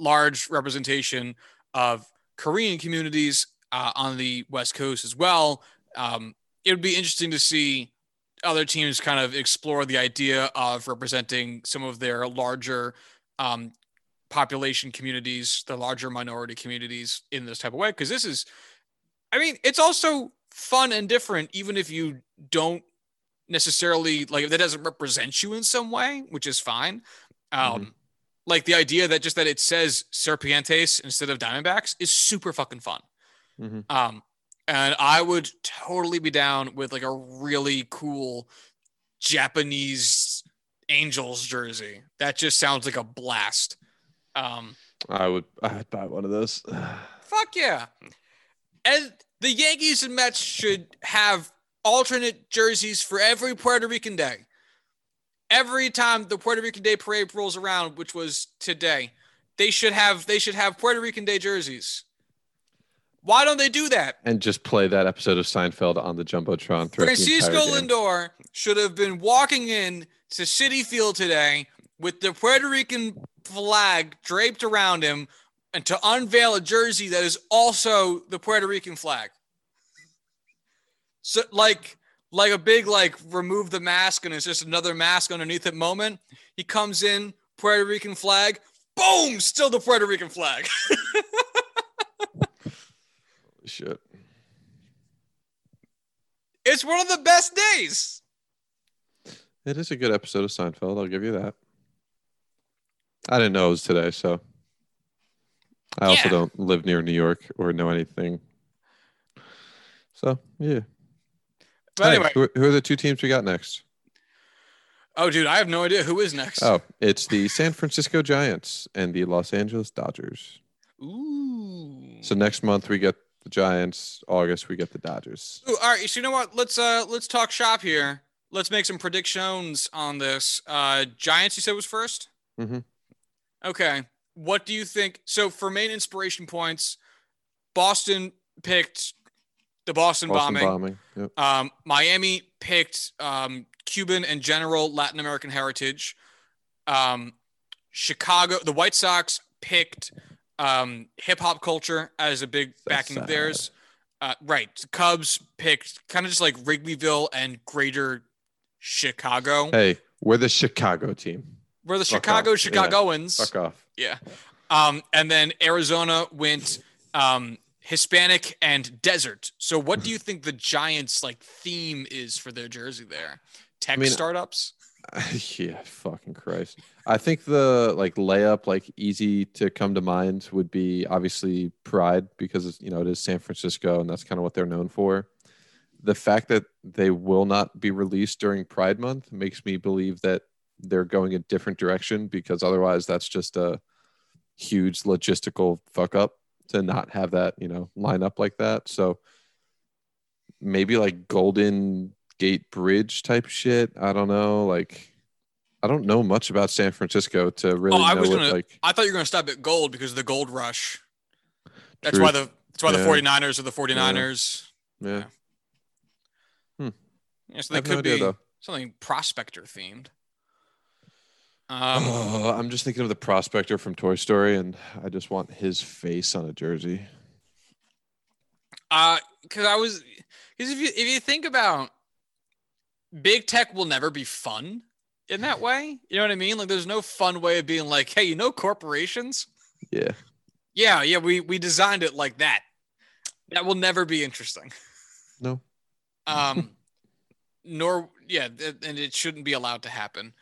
large representation of Korean communities uh, on the West Coast as well. Um, it would be interesting to see other teams kind of explore the idea of representing some of their larger um, population communities, the larger minority communities in this type of way. Because this is, I mean, it's also fun and different, even if you don't necessarily like if that doesn't represent you in some way, which is fine. Um, like the idea that just that it says Serpientes instead of Diamondbacks is super fucking fun. Mhm. Um, and I would totally be down with like a really cool Japanese Angels jersey. That just sounds like a blast. Um, I would I'd buy one of those. fuck yeah. And the Yankees and Mets should have alternate jerseys for every Puerto Rican day. Every time the Puerto Rican Day parade rolls around, which was today, they should have they should have Puerto Rican Day jerseys. Why don't they do that? and just play that episode of Seinfeld on the jumbotron. throughout the Francisco. Lindor should have been walking in to Citi Field today with the Puerto Rican flag draped around him and to unveil a jersey that is also the Puerto Rican flag. So like like a big like remove the mask and it's just another mask underneath it moment. He comes in, Puerto Rican flag, boom, still the Puerto Rican flag. Shit. it's one of the best days. It is a good episode of Seinfeld. I'll give you that. I didn't know it was today, so I also don't live near New York or know anything. So yeah. But anyway, who, are- who are the two teams we got next? oh dude, I have no idea who is next. Oh, it's the San Francisco Giants and the Los Angeles Dodgers. Ooh. So next month we get the Giants. August we get the Dodgers. Ooh, all right. So you know what? Let's uh let's talk shop here. Let's make some predictions on this. Uh Giants, you said was 1st Mm-hmm. Okay. What do you think? So for main inspiration points, Boston picked the Boston, Boston bombing. bombing. Yep. Um, Miami picked um, Cuban and general Latin American heritage. Um, Chicago, the White Sox picked um, hip hop culture as a big backing of theirs. Uh, right. Cubs picked kind of just like Wrigleyville and greater Chicago. Hey, we're the Chicago team. We're the fuck Chicago off. Yeah. Chicagoans. Fuck off. Yeah. Um, and then Arizona went um, Hispanic and desert. So what do hmm. you think the Giants like theme is for their jersey there? Tech mean, startups? yeah, fucking Christ. I think the like layup, like easy to come to mind would be obviously pride because you know it is San Francisco and that's kind of what they're known for. The fact that they will not be released during Pride Month makes me believe that they're going a different direction because otherwise that's just a huge logistical fuck up to not have that you know line up like that so maybe like golden gate bridge type shit i don't know like i don't know much about san francisco to really Oh, I know was what, gonna- like I thought you were going to stop at gold because of the gold rush. That's True. why the that's why the Yeah. 49ers are the 49ers. yeah hmm. Yeah, so I they have no could idea, be though. something prospector themed. Um, Oh, i'm just thinking of the prospector from toy story and i just want his face on a jersey uh, because I was because if you if you think about big tech will never be fun in that way. You know what I mean? Like, there's no fun way of being like, hey, you know, corporations. yeah Yeah, yeah, we we designed it like that. That will never be interesting. no Um, nor yeah, and it shouldn't be allowed to happen.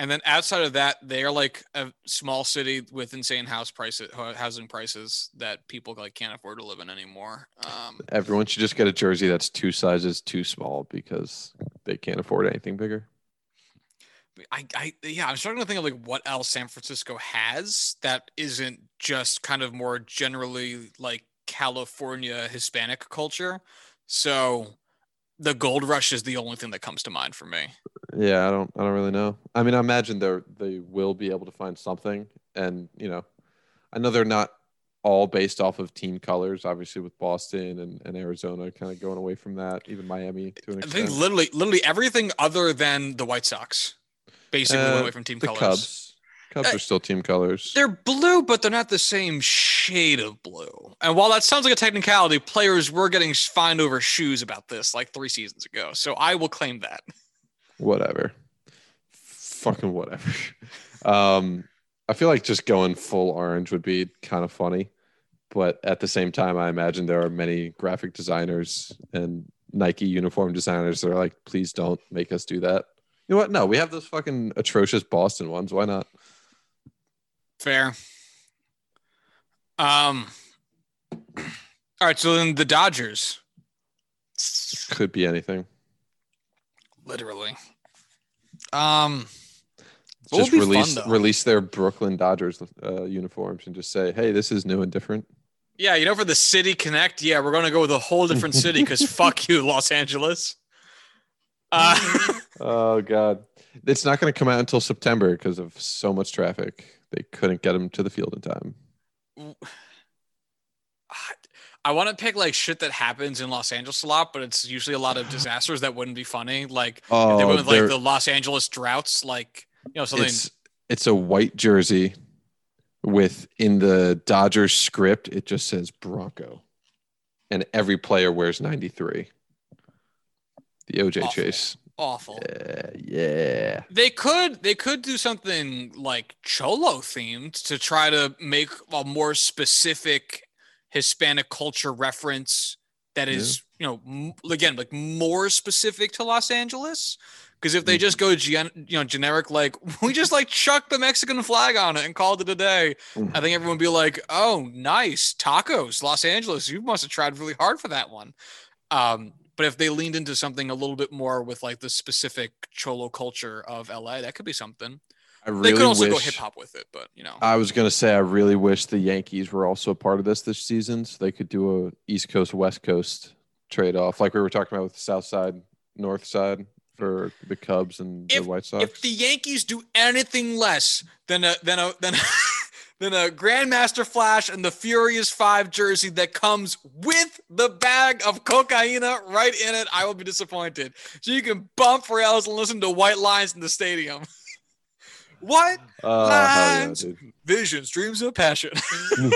And then outside of that, they are like a small city with insane house prices, housing prices that people like can't afford to live in anymore. Um, Everyone should just get a jersey that's two sizes too small because they can't afford anything bigger. I, I, yeah, I'm starting to think of like what else San Francisco has that isn't just kind of more generally like California Hispanic culture. So the gold rush is the only thing that comes to mind for me. Yeah, I don't I don't really know. I mean, I imagine they're they will be able to find something and, you know, I know they're not all based off of team colors, obviously with Boston and, and Arizona kind of going away from that, even Miami to an I extent. think literally, literally everything other than the White Sox basically went Uh, away from team the colors. Cubs. Cubs Uh, are still team colors. They're blue, but they're not the same shade of blue. And while that sounds like a technicality, players were getting fined over shoes about this like three seasons ago. So I will claim that. whatever fucking whatever um i feel like just going full orange would be kind of funny but at the same time i imagine there are many graphic designers and nike uniform designers that are like please don't make us do that you know what no we have those fucking atrocious boston ones why not Fair. Um. All right, so then the Dodgers, could be anything literally. Um, just be fun, release release their brooklyn dodgers uh, uniforms and just say hey this is new and different yeah, you know, for the City Connect, yeah, we're gonna go with a whole different city because fuck you, Los Angeles. Uh, Oh god, it's not going to come out until September because of so much traffic. They couldn't get them to the field in time. I want to pick like shit that happens in Los Angeles a lot, but it's usually a lot of disasters that wouldn't be funny. Like if they Oh, went with like the Los Angeles droughts, like you know something. it's it's a white jersey with in the Dodgers script it just says Bronco, and every player wears ninety three. The OJ Awful. chase. Awful. Yeah, yeah. They could they could do something like cholo themed to try to make a more specific Hispanic culture reference that is you know m- again like more specific to Los Angeles. Because if they just go gen- you know generic like we just like chuck the Mexican flag on it and called it a day. I think everyone would be like, oh nice tacos, Los Angeles. You must have tried really hard for that one. Um, but if they leaned into something a little bit more with like the specific cholo culture of LA, that could be something. I They could also go hip hop with it, but you know, I was gonna say I really wish the Yankees were also a part of this this season, so they could do a East Coast West Coast trade off, like we were talking about with the South Side North Side for the Cubs and If- the White Sox. if the Yankees do anything less than a than a than than a Grandmaster Flash and the Furious Five jersey that comes with the bag of cocaine right in it, I will be disappointed. So you can bump rails and listen to White Lines in the stadium. what Oh, hell yeah, Lines. visions, dreams of passion?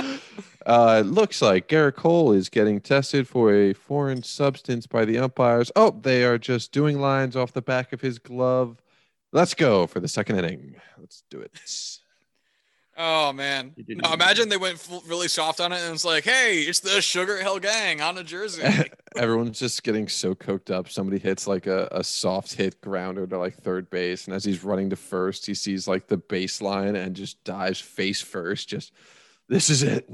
uh, it looks like Gerrit Cole is getting tested for a foreign substance by the umpires. Oh, they are just doing lines off the back of his glove. Let's go for the second inning. Let's do it. Oh man! No, imagine they went full, really soft on it, and it's like, hey, it's the Sugar Hill Gang on a jersey. Everyone's just getting so coked up. Somebody hits like a, a soft hit grounder to like third base. And as he's running to first, he sees like the baseline and just dives face first. Just, this is it.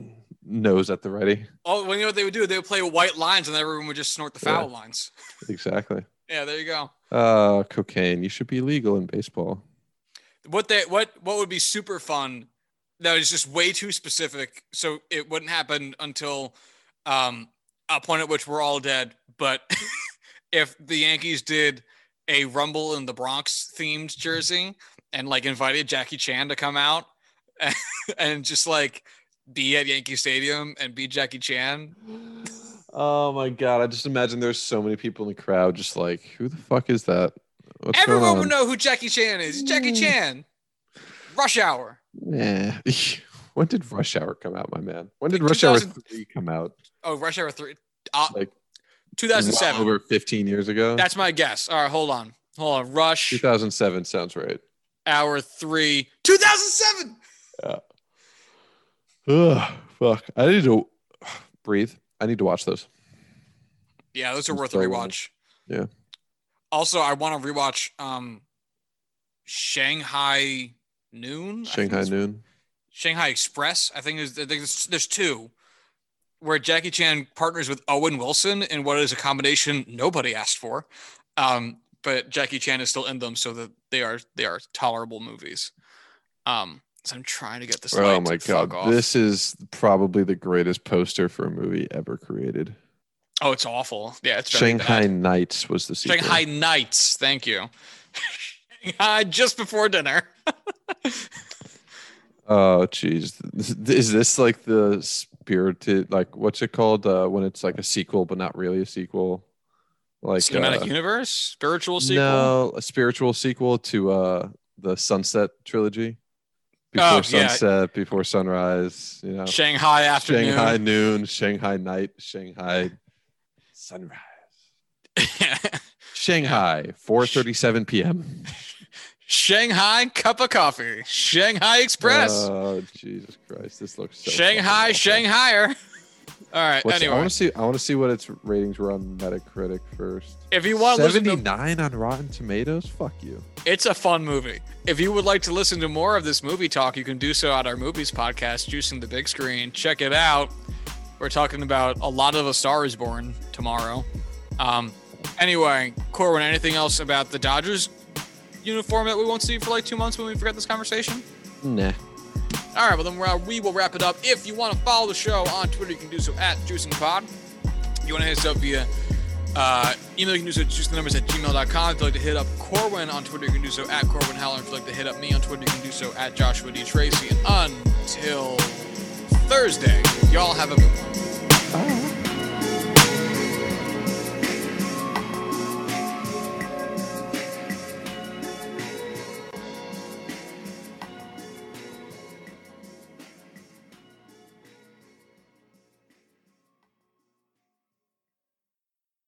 Nose at the ready. oh, well, you know what they would do? They would play white lines, and everyone would just snort the foul lines. Exactly. Yeah, there you go. Uh, cocaine. You should be legal in baseball. What they what what would be super fun that is just way too specific, so it wouldn't happen until um, a point at which we're all dead. But if the Yankees did a Rumble in the Bronx themed jersey and like invited Jackie Chan to come out and, and just like be at Yankee Stadium and be Jackie Chan. Oh my god! I just imagine there's so many people in the crowd, just like, who the fuck is that? What's Everyone would know who Jackie Chan is. Jackie Mm. Chan. Rush Hour. Yeah. when did Rush Hour come out, my man? When did Like Rush Hour three come out? Oh, Rush Hour 3. Uh, Like 2007. well over 15 years ago. That's my guess. All right, hold on. Hold on. Rush 2007 sounds right. Hour 3. 2007. Yeah. Ugh, fuck. I need to breathe. I need to watch those. Yeah, those are I'm worth a rewatch. Yeah. Also, I want to rewatch um Shanghai Noon. Shanghai Noon. Shanghai Express. I think there's, there's, there's two where Jackie Chan partners with Owen Wilson in what is a combination nobody asked for. Um, but Jackie Chan is still in them, so that they are they are tolerable movies. Um, so I'm trying to get this. Oh my god. off. This is probably the greatest poster for a movie ever created. Oh, it's awful. Yeah, it's Shanghai bad. Nights was the sequel. Shanghai Nights. Thank you. Shanghai just before dinner. Oh jeez. Is this like the spirited like what's it called uh when it's like a sequel but not really a sequel? Like Cinematic uh, universe, spiritual sequel. No, a spiritual sequel to uh the Sunset trilogy. Before Oh, yeah. sunset, before sunrise, you know. Shanghai afternoon. Shanghai noon, Shanghai night, Shanghai sunrise. Shanghai, 4:37 p.m. Shanghai cup of coffee. Shanghai Express. Oh, Jesus Christ. This looks so Shanghai. Shanghaier. All right. What's- I anyway, want to see I want to see what its ratings were on Metacritic first. if you want to 79 on Rotten Tomatoes? Fuck you. It's a fun movie. If you would like to listen to more of this movie talk, you can do so at our movies podcast, Juicing the Big Screen. Check it out. We're talking about a lot of A Star is Born tomorrow. Um, anyway, Corwin, anything else about the Dodgers uniform that we won't see for like two months when we forget this conversation? Nah. All right, well, then we will wrap it up. If you want to follow the show on Twitter, you can do so at JuicingPod. You want to hit us up via uh, email, you can do so at juicethenumbers at gmail.com. If you'd like to hit up Corwin on Twitter, you can do so at Corwin Heller. If you'd like to hit up me on Twitter, you can do so at Joshua D. Tracy. And until Thursday, y'all have a good one.